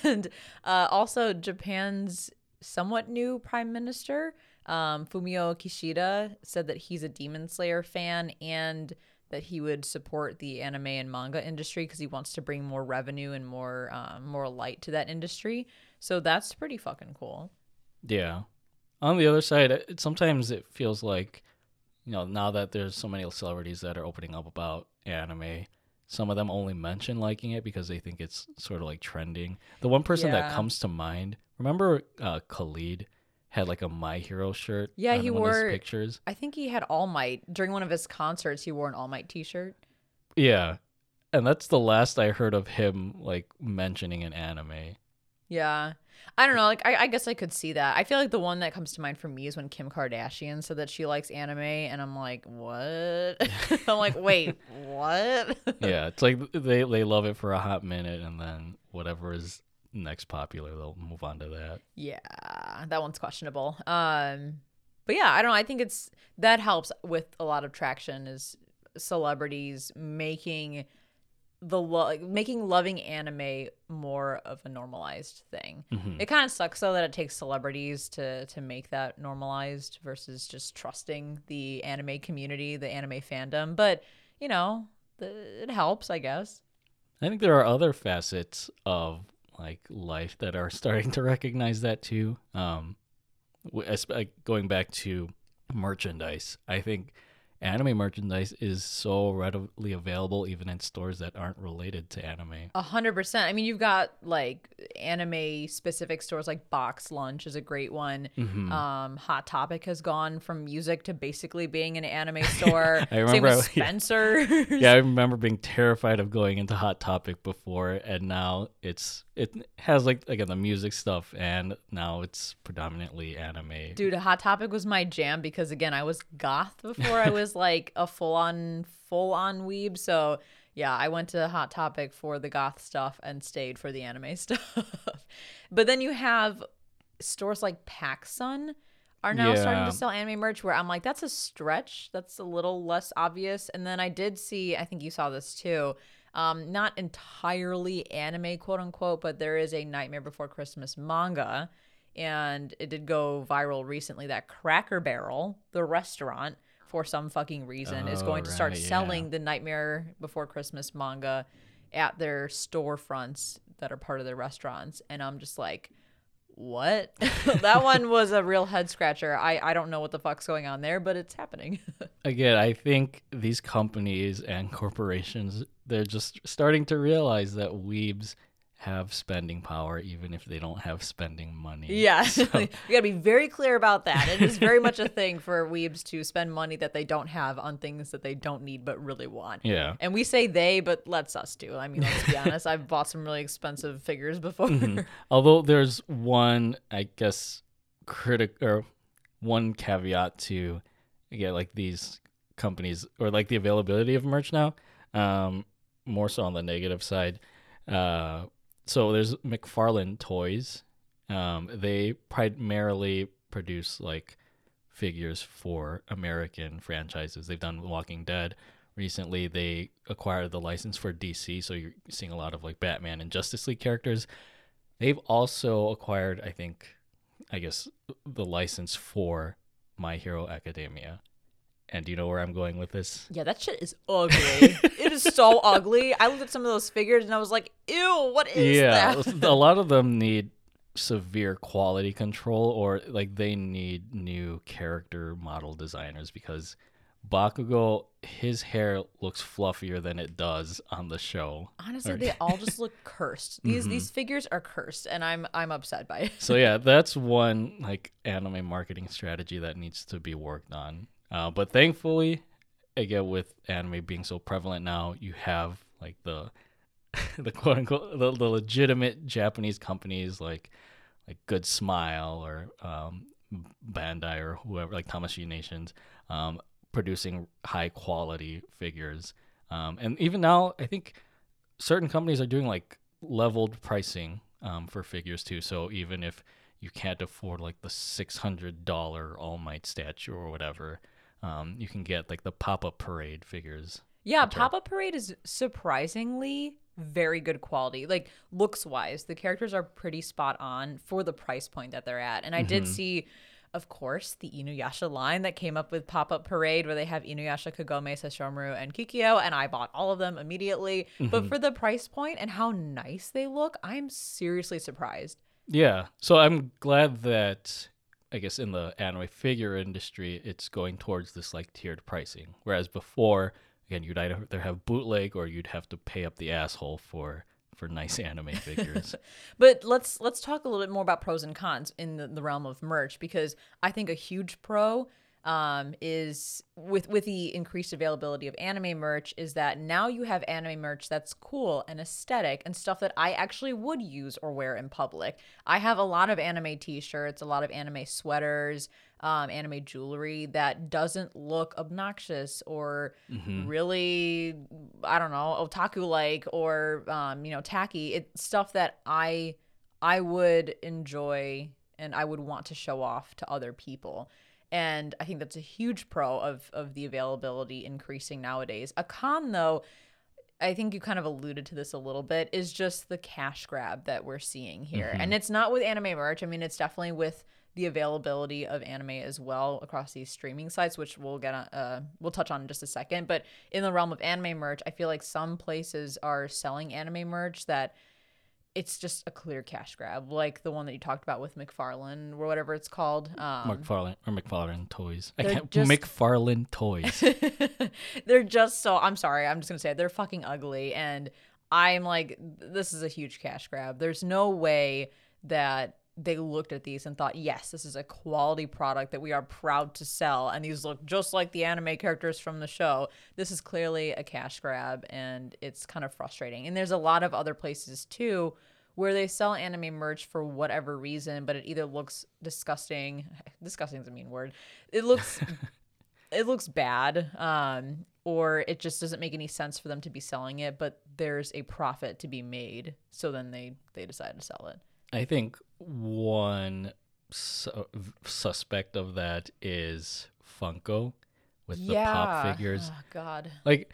And uh, also, Japan's somewhat new prime minister, um, Fumio Kishida, said that he's a Demon Slayer fan and that he would support the anime and manga industry because he wants to bring more revenue and more um, more light to that industry. So that's pretty fucking cool. Yeah. On the other side, it, sometimes it feels like, you know, now that there's so many celebrities that are opening up about anime, some of them only mention liking it because they think it's sort of like trending. The one person Yeah. that comes to mind, remember uh, Khalid had like a My Hero shirt? Yeah, he one of his wore- pictures. I think he had All Might during one of his concerts. He wore an All Might T-shirt. Yeah. And that's the last I heard of him like mentioning an anime. Yeah. I don't know. Like, I, I guess I could see that. I feel like the one that comes to mind for me is when Kim Kardashian said that she likes anime, and I'm like, what? I'm like, wait, what? yeah, it's like they they love it for a hot minute and then whatever is next popular, they'll move on to that. yeah, that one's questionable. Um, but yeah, I don't know. I think it's that helps with a lot of traction is celebrities making the lo- making loving anime more of a normalized thing. Mhm. It kind of sucks though that it takes celebrities to to make that normalized versus just trusting the anime community, the anime fandom. But you know, the, it helps, I guess. I think there are other facets of like life that are starting to recognize that too. Um, going back to merchandise, I think anime merchandise is so readily available even in stores that aren't related to anime. A hundred percent. I mean, you've got like anime specific stores like Box Lunch is a great one. Mm-hmm. Um, Hot Topic has gone from music to basically being an anime store. I Same remember- with Spencer. Yeah, I remember being terrified of going into Hot Topic before, and now it's it has like again the music stuff, and now it's predominantly anime. Dude, Hot Topic was my jam because again, I was goth before I was like a full on full on weeb. So yeah, I went to Hot Topic for the goth stuff and stayed for the anime stuff. but then you have stores like PacSun are now starting to sell anime merch where I'm like, that's a stretch. That's a little less obvious. And then I did see, I think you saw this too. Um, not entirely anime, quote unquote, but there is a Nightmare Before Christmas manga and it did go viral recently that Cracker Barrel, the restaurant, for some fucking reason, is Oh, going to oh, start right, yeah. selling the Nightmare Before Christmas manga at their storefronts that are part of their restaurants. And I'm just like, what? that one was a real head scratcher. I, I don't know what the fuck's going on there, but it's happening. Again, I think these companies and corporations they're just starting to realize that weebs have spending power even if they don't have spending money. Yeah, So- we gotta be very clear about that. It is very much a thing for weebs to spend money that they don't have on things that they don't need but really want. yeah. And we say they, but let's us do. I mean, let's be honest. I've bought some really expensive figures before. Although there's one, I guess, critic or one caveat to yeah, like these companies or like the availability of merch now. Um, more so on the negative side. Uh, so there's McFarlane Toys. Um, they primarily produce like figures for American franchises. They've done Walking Dead. Recently, they acquired the license for DC, so you're seeing a lot of like Batman and Justice League characters. They've also acquired, I think, I guess, the license for My Hero Academia. And do you know where I'm going with this? yeah, that shit is ugly. is so ugly. I looked at some of those figures and I was like, ew, what is yeah, that? a lot of them need severe quality control or like they need new character model designers because Bakugo his hair looks fluffier than it does on the show. Honestly, they all just look cursed. These these figures are cursed, and I'm I'm upset by it. so yeah, that's one like anime marketing strategy that needs to be worked on. Uh, but thankfully, again with anime being so prevalent now, you have like the the quote unquote the, the legitimate Japanese companies like like Good Smile or um, Bandai or whoever like Tamashii Nations um, producing high quality figures. Um, and even now, I think certain companies are doing like leveled pricing um, for figures too. So even if you can't afford like the six hundred dollar All Might statue or whatever, um, you can get like the pop up parade figures. Yeah, Pop Up Parade is surprisingly very good quality. Like looks wise, the characters are pretty spot on for the price point that they're at. And I did see, of course, the Inuyasha line that came up with Pop Up Parade where they have Inuyasha, Kagome, Sesshomaru, and Kikyo, and I bought all of them immediately. But for the price point and how nice they look, I'm seriously surprised. Yeah. So I'm glad that I guess in the anime figure industry, it's going towards this like tiered pricing. Whereas before, again, you'd either have bootleg or you'd have to pay up the asshole for for nice anime figures. But let's let's talk a little bit more about pros and cons in the, the realm of merch because I think a huge pro um, is with with the increased availability of anime merch is that now you have anime merch that's cool and aesthetic and stuff that I actually would use or wear in public. I have a lot of anime T-shirts, a lot of anime sweaters, um, anime jewelry that doesn't look obnoxious or really I don't know otaku like or um, you know tacky. It's stuff that I I would enjoy and I would want to show off to other people. And I think that's a huge pro of of the availability increasing nowadays. A con though, I think you kind of alluded to this a little bit, is just the cash grab that we're seeing here. And it's not with anime merch. I mean, it's definitely with the availability of anime as well across these streaming sites, which we'll get on, uh, we'll touch on in just a second. But in the realm of anime merch, I feel like some places are selling anime merch that it's just a clear cash grab, like the one that you talked about with McFarlane or whatever it's called. Um, McFarlane or McFarlane toys. I can't just, McFarlane toys. they're just so. I'm sorry. I'm just gonna say it, they're fucking ugly, and I'm like, this is a huge cash grab. There's no way that they looked at these and thought, yes, this is a quality product that we are proud to sell. And these look just like the anime characters from the show. This is clearly a cash grab and it's kind of frustrating. And there's a lot of other places too where they sell anime merch for whatever reason, but it either looks disgusting. Disgusting is a mean word. It looks. it looks bad um, or it just doesn't make any sense for them to be selling it but there's a profit to be made so then they they decide to sell it I think one su- suspect of that is Funko with yeah. the pop figures. Oh, God. Like,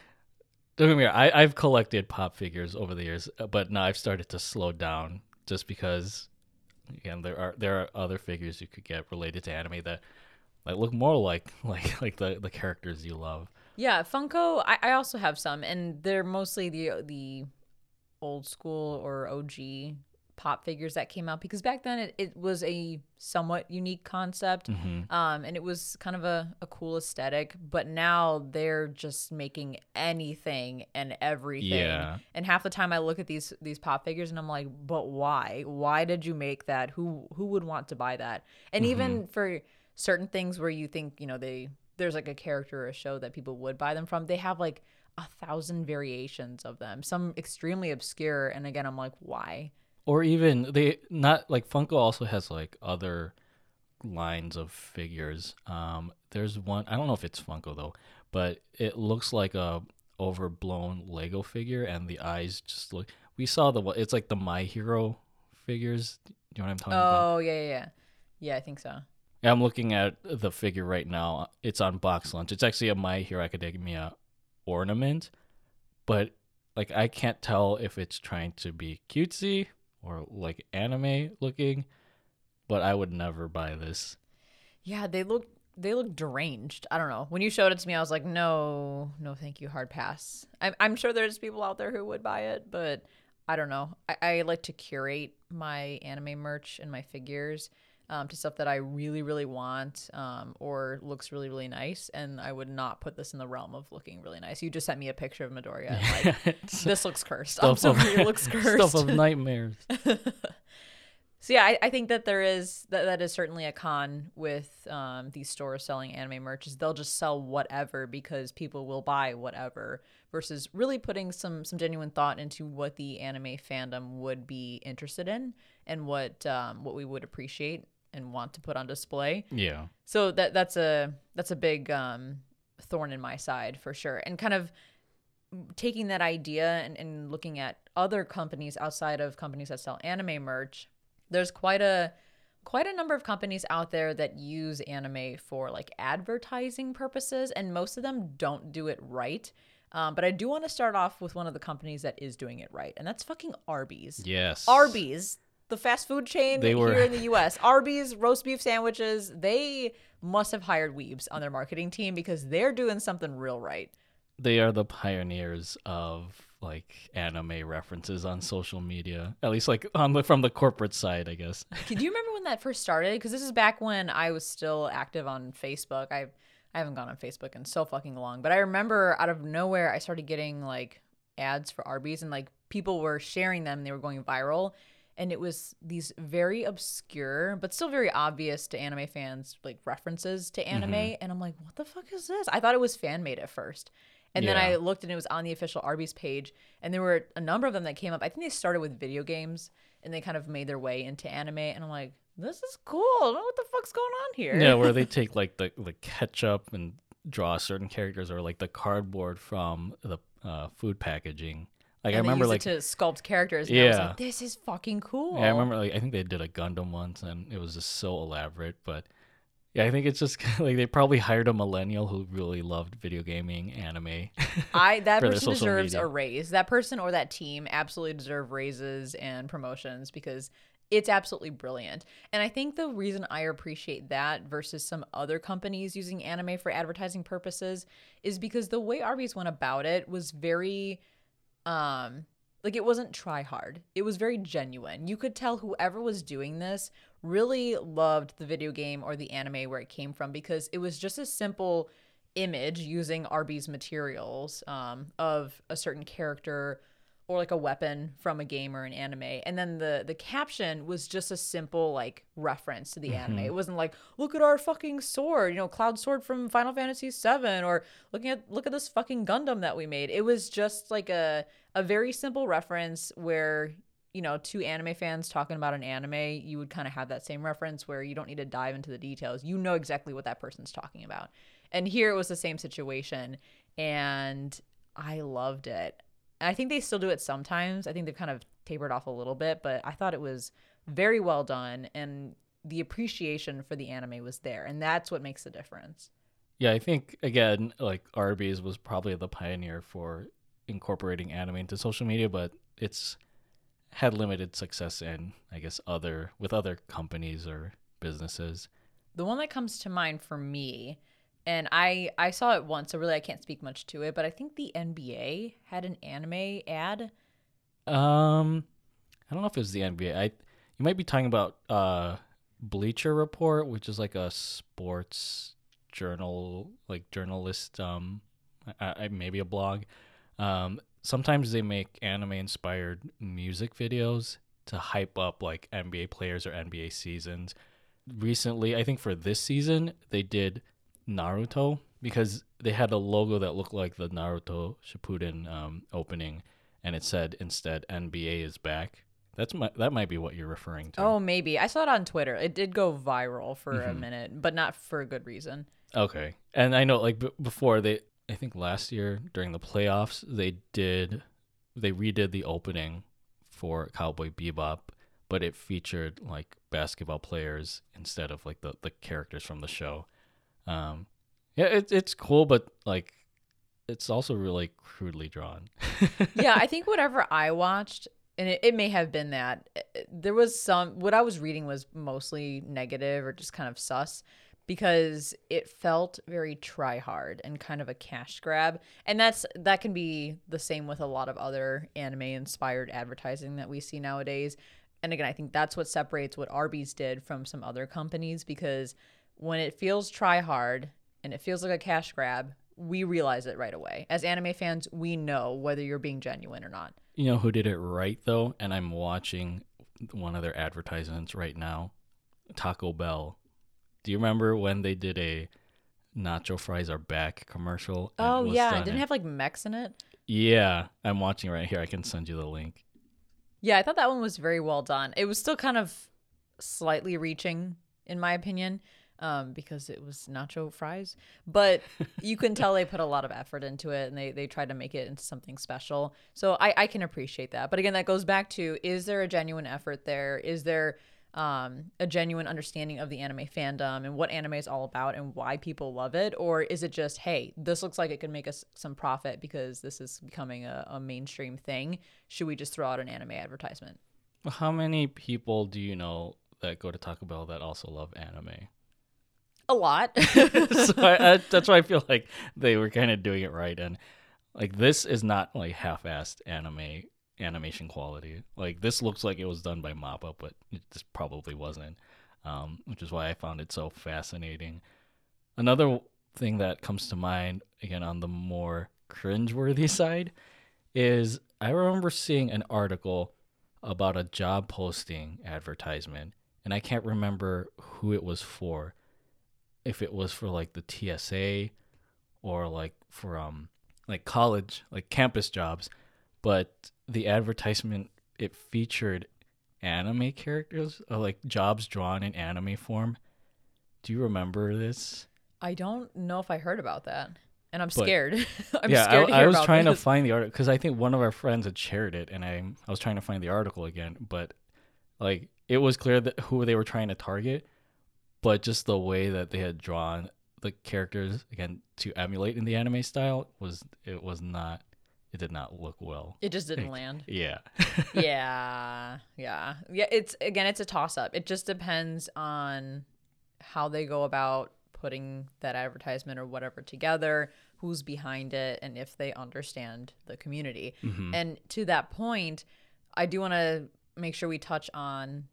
don't get me wrong, I, I've collected pop figures over the years, uh, but now I've started to slow down just because, again, there are there are other figures you could get related to anime that like look more like like like the the characters you love. Yeah, Funko. I, I also have some, and they're mostly the the old school or OG pop figures that came out because back then it, it was a somewhat unique concept mm-hmm. um, and it was kind of a, a cool aesthetic but now they're just making anything and everything yeah. and half the time i look at these these pop figures and i'm like but why why did you make that who who would want to buy that and mm-hmm. even for certain things where you think you know they there's like a character or a show that people would buy them from they have like a thousand variations of them some extremely obscure and again i'm like why or even they not like Funko also has like other lines of figures. Um, there's one I don't know if it's Funko though, but it looks like a overblown Lego figure, and the eyes just look. We saw the it's like the My Hero figures. Do you know what I'm talking oh, about? Oh yeah, yeah, yeah. Yeah, I think so. Yeah, I'm looking at the figure right now. It's on BoxLunch. It's actually a My Hero Academia ornament, but like I can't tell if it's trying to be cutesy or like anime looking, but I would never buy this. Yeah, they look they look deranged. I don't know. When you showed it to me, I was like, no, no, thank you, hard pass. I'm I'm sure there's people out there who would buy it, but I don't know. I, I like to curate my anime merch and my figures um, to stuff that I really, really want um, or looks really, really nice. And I would not put this in the realm of looking really nice. You just sent me a picture of Midoriya. And like, this looks cursed. I'm sorry, it looks cursed. Stuff of nightmares. so yeah, I, I, think that there is that that is certainly a con with um, these stores selling anime merch. Is they'll just sell whatever because people will buy whatever versus really putting some some genuine thought into what the anime fandom would be interested in and what um, what we would appreciate and want to put on display. Yeah. So that that's a that's a big um, thorn in my side for sure. And kind of taking that idea and, and looking at other companies outside of companies that sell anime merch, there's quite a quite a number of companies out there that use anime for like advertising purposes, and most of them don't do it right. Um, but I do want to start off with one of the companies that is doing it right, and that's fucking Arby's. Yes. Arby's the fast food chain they were... here in the US. Arby's roast beef sandwiches, they must have hired weebs on their marketing team because they're doing something real right. They are the pioneers of like anime references on social media. At least like on the from the corporate side, I guess. Do you remember when that first started? Because this is back when I was still active on Facebook. I I haven't gone on Facebook in so fucking long, but I remember out of nowhere I started getting like ads for Arby's and like people were sharing them. They were going viral and it was these very obscure but still very obvious to anime fans like references to anime. Mm-hmm. and i'm like what the fuck is this? I thought it was fan made at first. And yeah. then i looked and it was on the official arby's page. And there were a number of them that came up. I think they started with video games and they kind of made their way into anime. And i'm like this is cool. What the fuck's going on here. Yeah where they take like the, the ketchup and draw certain characters or like the cardboard from the uh, food packaging like and I remember like to sculpt characters. And yeah, I was like, this is fucking cool. Yeah, I remember like I think they did a Gundam once, and it was just so elaborate. But yeah, I think it's just like they probably hired a millennial who really loved video gaming, anime. I that person deserves media. a raise. That person or that team absolutely deserve raises and promotions because it's absolutely brilliant. And I think the reason I appreciate that versus some other companies using anime for advertising purposes is because the way Arby's went about it was very um like it wasn't try hard. It was very genuine. You could tell whoever was doing this really loved the video game or the anime where it came from because it was just a simple image using Arby's materials um, of a certain character or like a weapon from a game or an anime. And then the the caption was just a simple like reference to the mm-hmm. anime. It wasn't like look at our fucking sword you know cloud sword from final fantasy 7 or looking at look at this fucking gundam that we made. It was just like a a very simple reference where you know two anime fans talking about an anime you would kind of have that same reference where you don't need to dive into the details. You know exactly what that person's talking about. And here it was the same situation and i loved it I think they still do it sometimes. I think they've kind of tapered off a little bit, but I thought it was very well done and the appreciation for the anime was there. And that's what makes the difference. Yeah, I think again, like Arby's was probably the pioneer for incorporating anime into social media, but it's had limited success in, I guess, other with other companies or businesses. The one that comes to mind for me and I I saw it once, so really I can't speak much to it. But I think the NBA had an anime ad. Um, I don't know if it was the NBA. I you might be talking about uh Bleacher Report, which is like a sports journal, like journalist. Um, I, I maybe a blog. Um, sometimes they make anime inspired music videos to hype up like NBA players or NBA seasons. Recently, I think for this season, they did Naruto because they had a logo that looked like the Naruto Shippuden um, opening, and it said instead NBA is back. That's my that might be what you're referring to. Oh, maybe I saw it on Twitter. It did go viral for mm-hmm. a minute, but not for a good reason. Okay, and I know like b- before they, I think last year during the playoffs they did, they redid the opening for Cowboy Bebop, but it featured like basketball players instead of like the the characters from the show. Um, yeah, it's it's cool, but like, it's also really crudely drawn. yeah, I think whatever I watched, and it, it may have been that there was some what I was reading was mostly negative or just kind of sus because it felt very try hard and kind of a cash grab and that's that can be the same with a lot of other anime inspired advertising that we see nowadays and again i think that's what separates what arby's did from some other companies because when it feels try hard and it feels like a cash grab, we realize it right away. As anime fans, we know whether you're being genuine or not. You know who did it right though? And I'm watching one of their advertisements right now. Taco Bell. Do you remember when they did a nacho fries are back commercial? Oh yeah, didn't have like Mex in it. Yeah, I'm watching right here. I can send you the link. Yeah, I thought that one was very well done. It was still kind of slightly reaching, in my opinion um, because it was nacho fries. But you can tell they put a lot of effort into it and they, they tried to make it into something special. So I, I can appreciate that. But again, that goes back to is there a genuine effort there? Is there um, a genuine understanding of the anime fandom and what anime is all about and why people love it? Or is it just, hey, this looks like it could make us some profit because this is becoming a, a mainstream thing? Should we just throw out an anime advertisement? How many people do you know that go to Taco Bell that also love anime? A lot. so I, I, that's why I feel like they were kind of doing it right, and like this is not like half-assed anime animation quality. Like this looks like it was done by Mappa, but it just probably wasn't. Um, which is why I found it so fascinating. Another thing that comes to mind, again on the more cringeworthy side, is I remember seeing an article about a job posting advertisement, and I can't remember who it was for if it was for like the TSA or like for um like college like campus jobs, but the advertisement it featured anime characters or like jobs drawn in anime form. Do you remember this? I don't know if I heard about that. And I'm but, scared. I'm yeah, scared I, I was trying this. to find the article because I think one of our friends had shared it, and I I was trying to find the article again, but like it was clear that who they were trying to target, but just the way that they had drawn the characters again to emulate in the anime style was it was not it did not look well. It just didn't land. Yeah. yeah. Yeah. Yeah, it's again it's a toss up. It just depends on how they go about putting that advertisement or whatever together, who's behind it, and if they understand the community. Mm-hmm. And to that point, I do want to make sure we touch on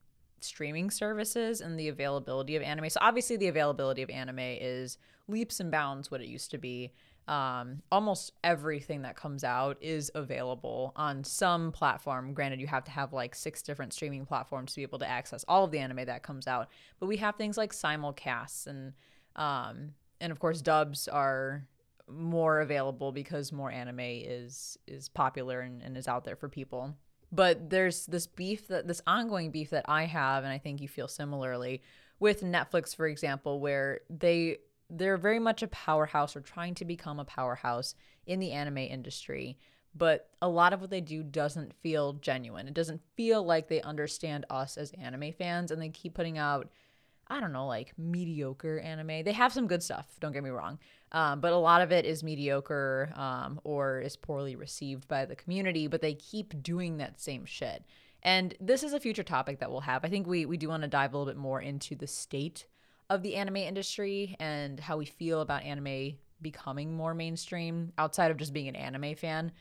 streaming services and the availability of anime. So obviously the availability of anime is leaps and bounds what it used to be. Um, almost everything that comes out is available on some platform. Granted, you have to have like six different streaming platforms to be able to access all of the anime that comes out. But we have things like simulcasts and um, and of course dubs are more available because more anime is is popular and, and is out there for people. But there's this beef that this ongoing beef that I have, and I think you feel similarly with Netflix, for example, where they they're very much a powerhouse or trying to become a powerhouse in the anime industry. But a lot of what they do doesn't feel genuine. It doesn't feel like they understand us as anime fans, and they keep putting out I don't know, like mediocre anime. They have some good stuff, don't get me wrong. Um, but a lot of it is mediocre um, or is poorly received by the community, but they keep doing that same shit. And this is a future topic that we'll have. I think we, we do want to dive a little bit more into the state of the anime industry and how we feel about anime becoming more mainstream outside of just being an anime fan.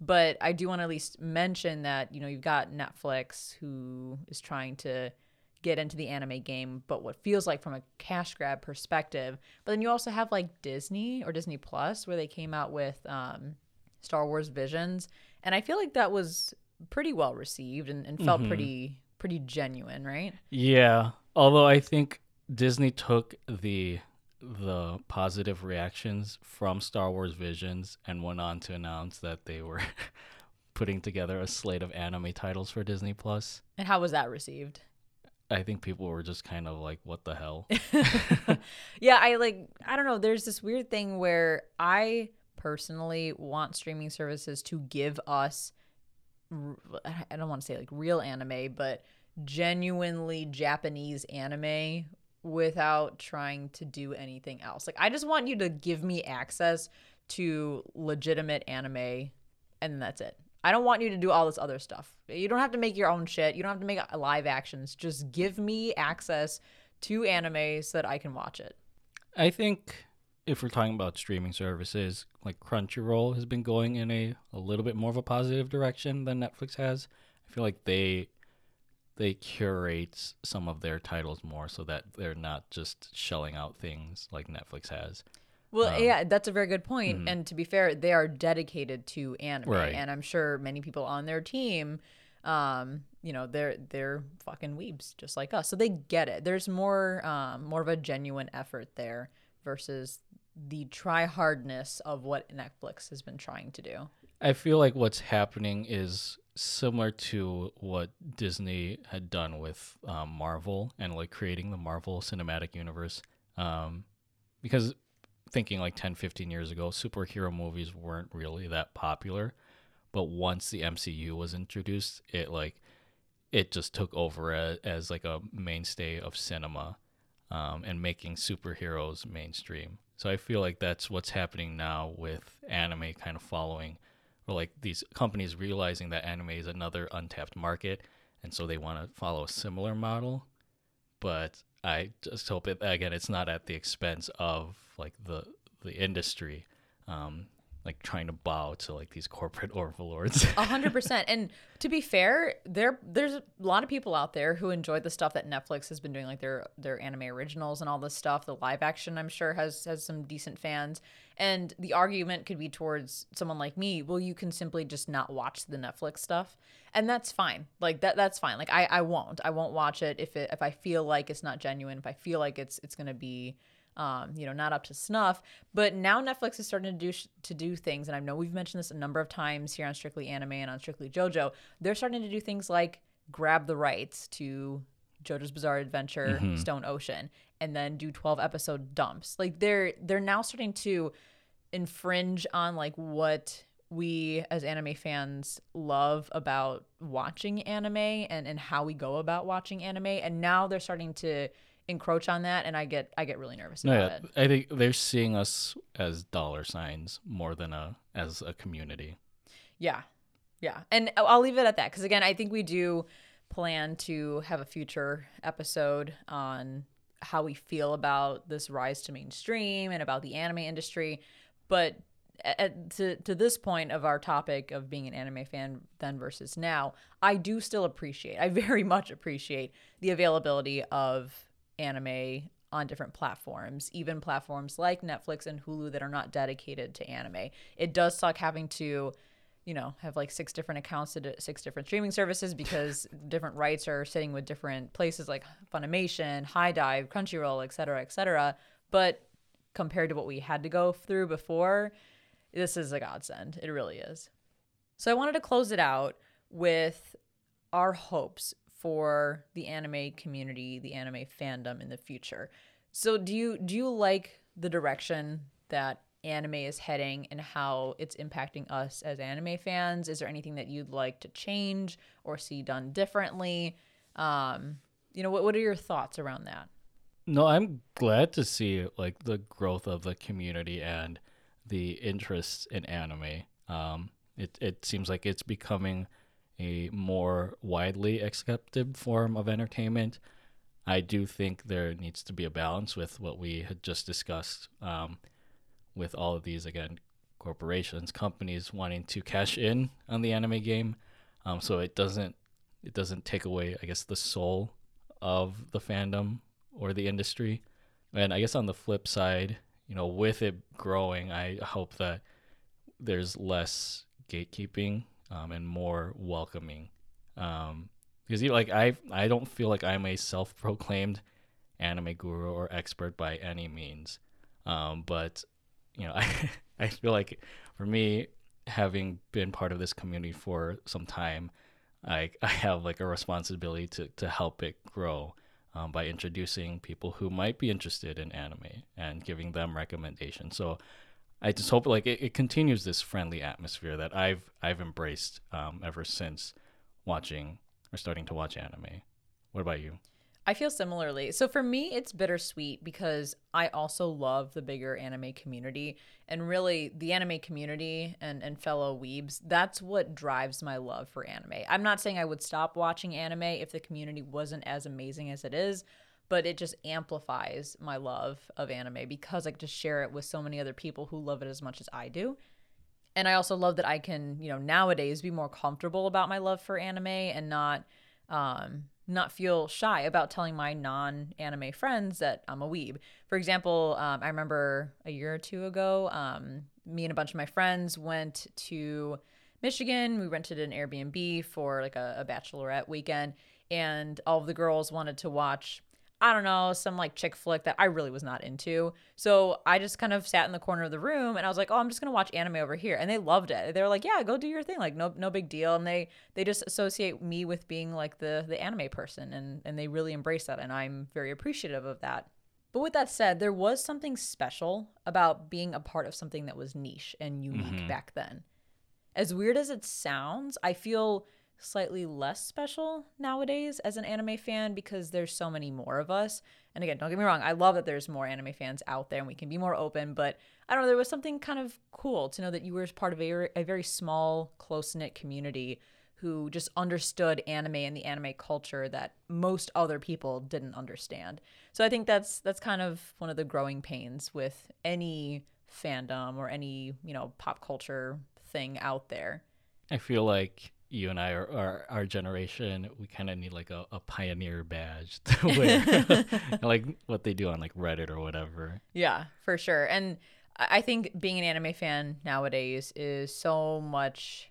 But I do want to at least mention that, you know, you've got Netflix who is trying to get into the anime game, but what feels like from a cash grab perspective. But then you also have like Disney or Disney Plus, where they came out with um, Star Wars Visions, and I feel like that was pretty well received and, and felt mm-hmm. pretty pretty genuine, right? Yeah. Although I think Disney took the the positive reactions from Star Wars Visions and went on to announce that they were putting together a slate of anime titles for Disney Plus. And how was that received? I think people were just kind of like, what the hell? yeah, I like, I don't know. There's this weird thing where I personally want streaming services to give us, I don't want to say like real anime, but genuinely Japanese anime without trying to do anything else. Like, I just want you to give me access to legitimate anime, and that's it. I don't want you to do all this other stuff. You don't have to make your own shit. You don't have to make live actions. Just give me access to anime so that I can watch it. I think if we're talking about streaming services, like Crunchyroll has been going in a, a little bit more of a positive direction than Netflix has. I feel like they they curate some of their titles more so that they're not just shelling out things like Netflix has. Well, um, yeah, that's a very good point. Mm-hmm. And to be fair, they are dedicated to anime, right. and I'm sure many people on their team, um, you know, they're they're fucking weebs just like us, so they get it. There's more um, more of a genuine effort there versus the try hardness of what Netflix has been trying to do. I feel like what's happening is similar to what Disney had done with um, Marvel and like creating the Marvel Cinematic Universe. Um, because thinking like 10, 15 years ago, superhero movies weren't really that popular. But once the MCU was introduced, it like it just took over as, as like a mainstay of cinema um, and making superheroes mainstream. So I feel like that's what's happening now with anime kind of following, or like these companies realizing that anime is another untapped market, and so they want to follow a similar model. But I just hope it again. It's not at the expense of like the the industry, um, like trying to bow to like these corporate overlords. A hundred percent. And to be fair, there there's a lot of people out there who enjoy the stuff that Netflix has been doing, like their their anime originals and all this stuff. The live action, I'm sure, has has some decent fans. And the argument could be towards someone like me, well, you can simply just not watch the Netflix stuff. And that's fine. Like that that's fine. Like I, I won't. I won't watch it if it if I feel like it's not genuine, if I feel like it's it's gonna be um, you know, not up to snuff. But now Netflix is starting to do sh- to do things, and I know we've mentioned this a number of times here on Strictly Anime and on Strictly JoJo. They're starting to do things like grab the rights to JoJo's Bizarre Adventure, mm-hmm. Stone Ocean, and then do 12 episode dumps. Like they're they're now starting to infringe on like what we as anime fans love about watching anime and and how we go about watching anime and now they're starting to encroach on that and I get I get really nervous no, about yeah. it. I think they're seeing us as dollar signs more than a as a community. Yeah. Yeah. And I'll leave it at that cuz again I think we do plan to have a future episode on how we feel about this rise to mainstream and about the anime industry. But at, to to this point of our topic of being an anime fan then versus now, I do still appreciate. I very much appreciate the availability of anime on different platforms, even platforms like Netflix and Hulu that are not dedicated to anime. It does suck having to you know, have like six different accounts to six different streaming services because different rights are sitting with different places like Funimation, HIDIVE, Crunchyroll, et cetera, et cetera. But compared to what we had to go through before, this is a godsend. It really is. So I wanted to close it out with our hopes for the anime community, the anime fandom in the future. So do you do you like the direction that anime is heading and how it's impacting us as anime fans? Is there anything that you'd like to change or see done differently? Um, you know, what what are your thoughts around that? No, I'm glad to see like the growth of the community and the interest in anime. Um, it it seems like it's becoming a more widely accepted form of entertainment. I do think there needs to be a balance with what we had just discussed, um, with all of these again corporations, companies wanting to cash in on the anime game, um, so it doesn't it doesn't take away, I guess, the soul of the fandom or the industry. And I guess on the flip side, you know, with it growing, I hope that there's less gatekeeping um, and more welcoming. Um, because you know, like I, I don't feel like I'm a self-proclaimed anime guru or expert by any means. Um, but you know, I, I feel like for me, having been part of this community for some time, I, I have like a responsibility to, to help it grow um, by introducing people who might be interested in anime and giving them recommendations. So I just hope like it, it continues this friendly atmosphere that I've I've embraced um, ever since watching or starting to watch anime. What about you? I feel similarly. So for me, it's bittersweet because I also love the bigger anime community. And really, the anime community and, and fellow weebs, that's what drives my love for anime. I'm not saying I would stop watching anime if the community wasn't as amazing as it is, but it just amplifies my love of anime because I get to share it with so many other people who love it as much as I do. And I also love that I can, you know, nowadays be more comfortable about my love for anime and not um not feel shy about telling my non anime friends that I'm a weeb. For example, um, I remember a year or two ago, um, me and a bunch of my friends went to Michigan. We rented an Airbnb for like a, a bachelorette weekend, and all of the girls wanted to watch I don't know, some like chick flick that I really was not into. So I just kind of sat in the corner of the room and I was like, "Oh, I'm just going to watch anime over here." And they loved it. They were like, "Yeah, go do your thing. Like no no big deal." And they they just associate me with being like the the anime person and and they really embrace that and I'm very appreciative of that. But with that said, there was something special about being a part of something that was niche and unique mm-hmm. back then. As weird as it sounds, I feel slightly less special nowadays as an anime fan because there's so many more of us. And again, don't get me wrong, I love that there's more anime fans out there and we can be more open, but I don't know, there was something kind of cool to know that you were part of a, a very small, close knit community who just understood anime and the anime culture that most other people didn't understand. So I think that's that's kind of one of the growing pains with any fandom or any, you know, pop culture thing out there. I feel like you and I are, are our generation, we kind of need like a, a pioneer badge to wear, like what they do on like Reddit or whatever. Yeah, for sure. And I think being an anime fan nowadays is so much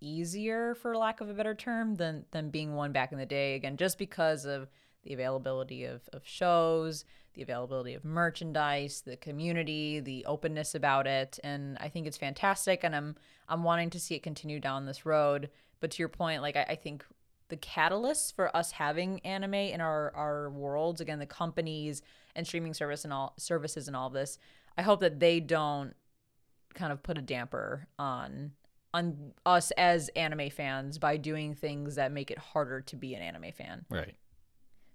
easier, for lack of a better term, than than being one back in the day. Again, just because of the availability of, of shows, the availability of merchandise, the community, the openness about it, and I think it's fantastic. And I'm I'm wanting to see it continue down this road. But to your point, like I, I think the catalyst for us having anime in our our worlds, again, the companies and streaming service and all services and all this, I hope that they don't kind of put a damper on on us as anime fans by doing things that make it harder to be an anime fan. Right.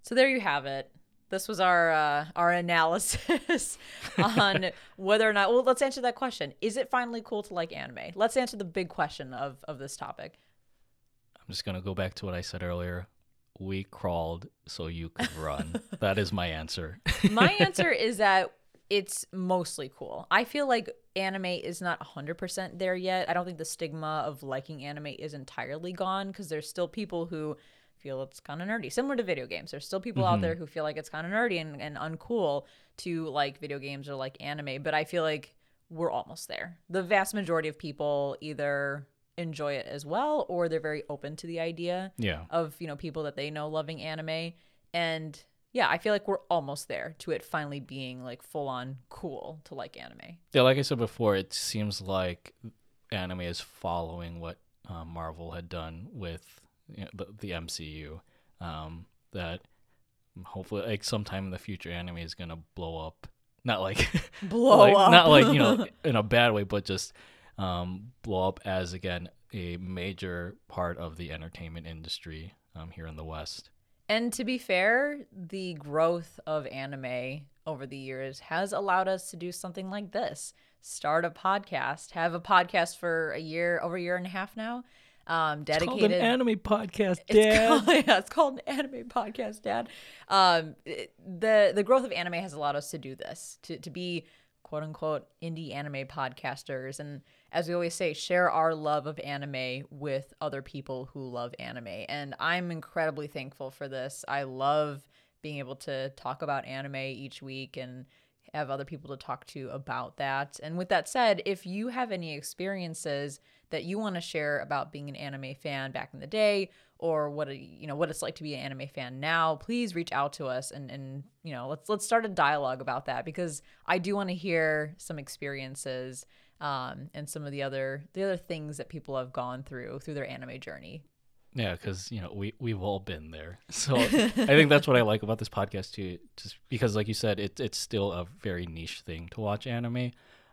So there you have it. This was our uh, our analysis on whether or not. Well, let's answer that question. Is it finally cool to like anime? Let's answer the big question of of this topic. I'm just gonna go back to what I said earlier. we crawled so you could run. that is my answer. my answer is that it's mostly cool. I feel like anime is not 100% there yet. I don't think the stigma of liking anime is entirely gone because there's still people who feel it's kind of nerdy. Similar to video games. There's still people mm-hmm. out there who feel like it's kind of nerdy and, and uncool to like video games or like anime. But I feel like we're almost there. The vast majority of people either enjoy it as well or they're very open to the idea yeah. of, you know, people that they know loving anime. And yeah, I feel like we're almost there to it finally being like full on cool to like anime. Yeah, like I said before, it seems like anime is following what uh, Marvel had done with you know, the, the MCU. Um, that hopefully, like sometime in the future, anime is gonna blow up. Not like blow like, up, not like you know in a bad way, but just um, blow up as again a major part of the entertainment industry um, here in the West. And to be fair, the growth of anime over the years has allowed us to do something like this start a podcast, have a podcast for a year, over a year and a half now. Um, dedicated. It's called an anime podcast, Dad. It's called, yeah, it's called an anime podcast, Dad. Um, it, the the growth of anime has allowed us to do this, to to be quote unquote indie anime podcasters, and as we always say, share our love of anime with other people who love anime. And I'm incredibly thankful for this. I love being able to talk about anime each week and have other people to talk to about that. And with that said, if you have any experiences that you want to share about being an anime fan back in the day or what a, you know what it's like to be an anime fan now, please reach out to us and and you know, let's let's start a dialogue about that because I do want to hear some experiences um, and some of the other the other things that people have gone through through their anime journey. Yeah, because you know we we've all been there, so I think that's what I like about this podcast too. Just because, like you said, it, it's still a very niche thing to watch anime.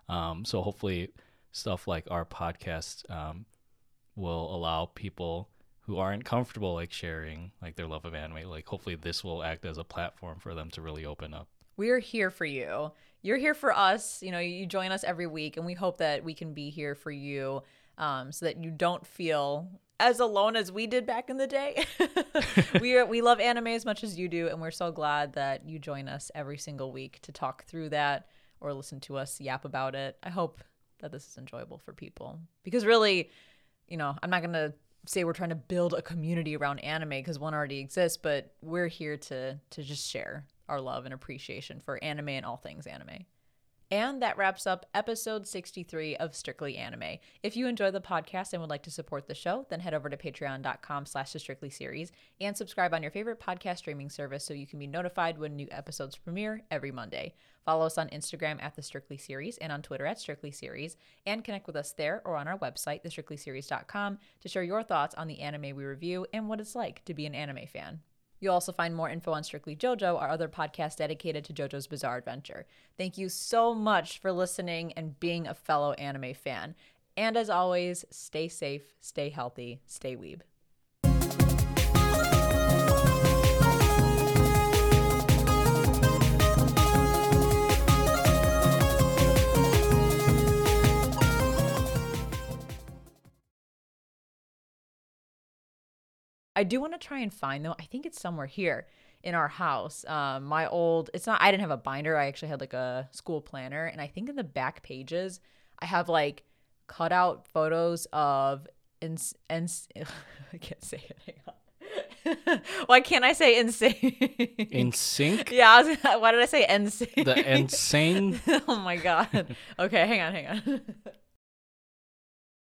Um, so hopefully, stuff like our podcast um, will allow people who aren't comfortable like sharing like their love of anime. Like hopefully, this will act as a platform for them to really open up. We're here for you you're here for us. You know, you join us every week, and we hope that we can be here for you um, so that you don't feel as alone as we did back in the day. we are, we love anime as much as you do, and we're so glad that you join us every single week to talk through that or listen to us yap about it. I hope that this is enjoyable for people because really, you know, I'm not gonna say we're trying to build a community around anime because one already exists, but we're here to to just share our love and appreciation for anime and all things anime. And that wraps up episode 63 of Strictly Anime. If you enjoy the podcast and would like to support the show, then head over to patreon.com slash the Strictly series and subscribe on your favorite podcast streaming service so you can be notified when new episodes premiere every Monday. Follow us on Instagram at the Strictly Series and on Twitter at Strictly Series, and connect with us there or on our website, thestrictlyseries.com, to share your thoughts on the anime we review and what it's like to be an anime fan. You'll also find more info on Strictly JoJo, our other podcast dedicated to JoJo's Bizarre Adventure. Thank you so much for listening and being a fellow anime fan. And as always, stay safe, stay healthy, stay weeb. I do want to try and find though. I think it's somewhere here in our house. Um, my old, it's not. I didn't have a binder. I actually had like a school planner, and I think in the back pages I have like cut out photos of and and I can't say it. Hang on. Why can't I say insane? NSYNC? Yeah. Was, why did I say insane? The insane. oh my god. Okay, hang on, hang on.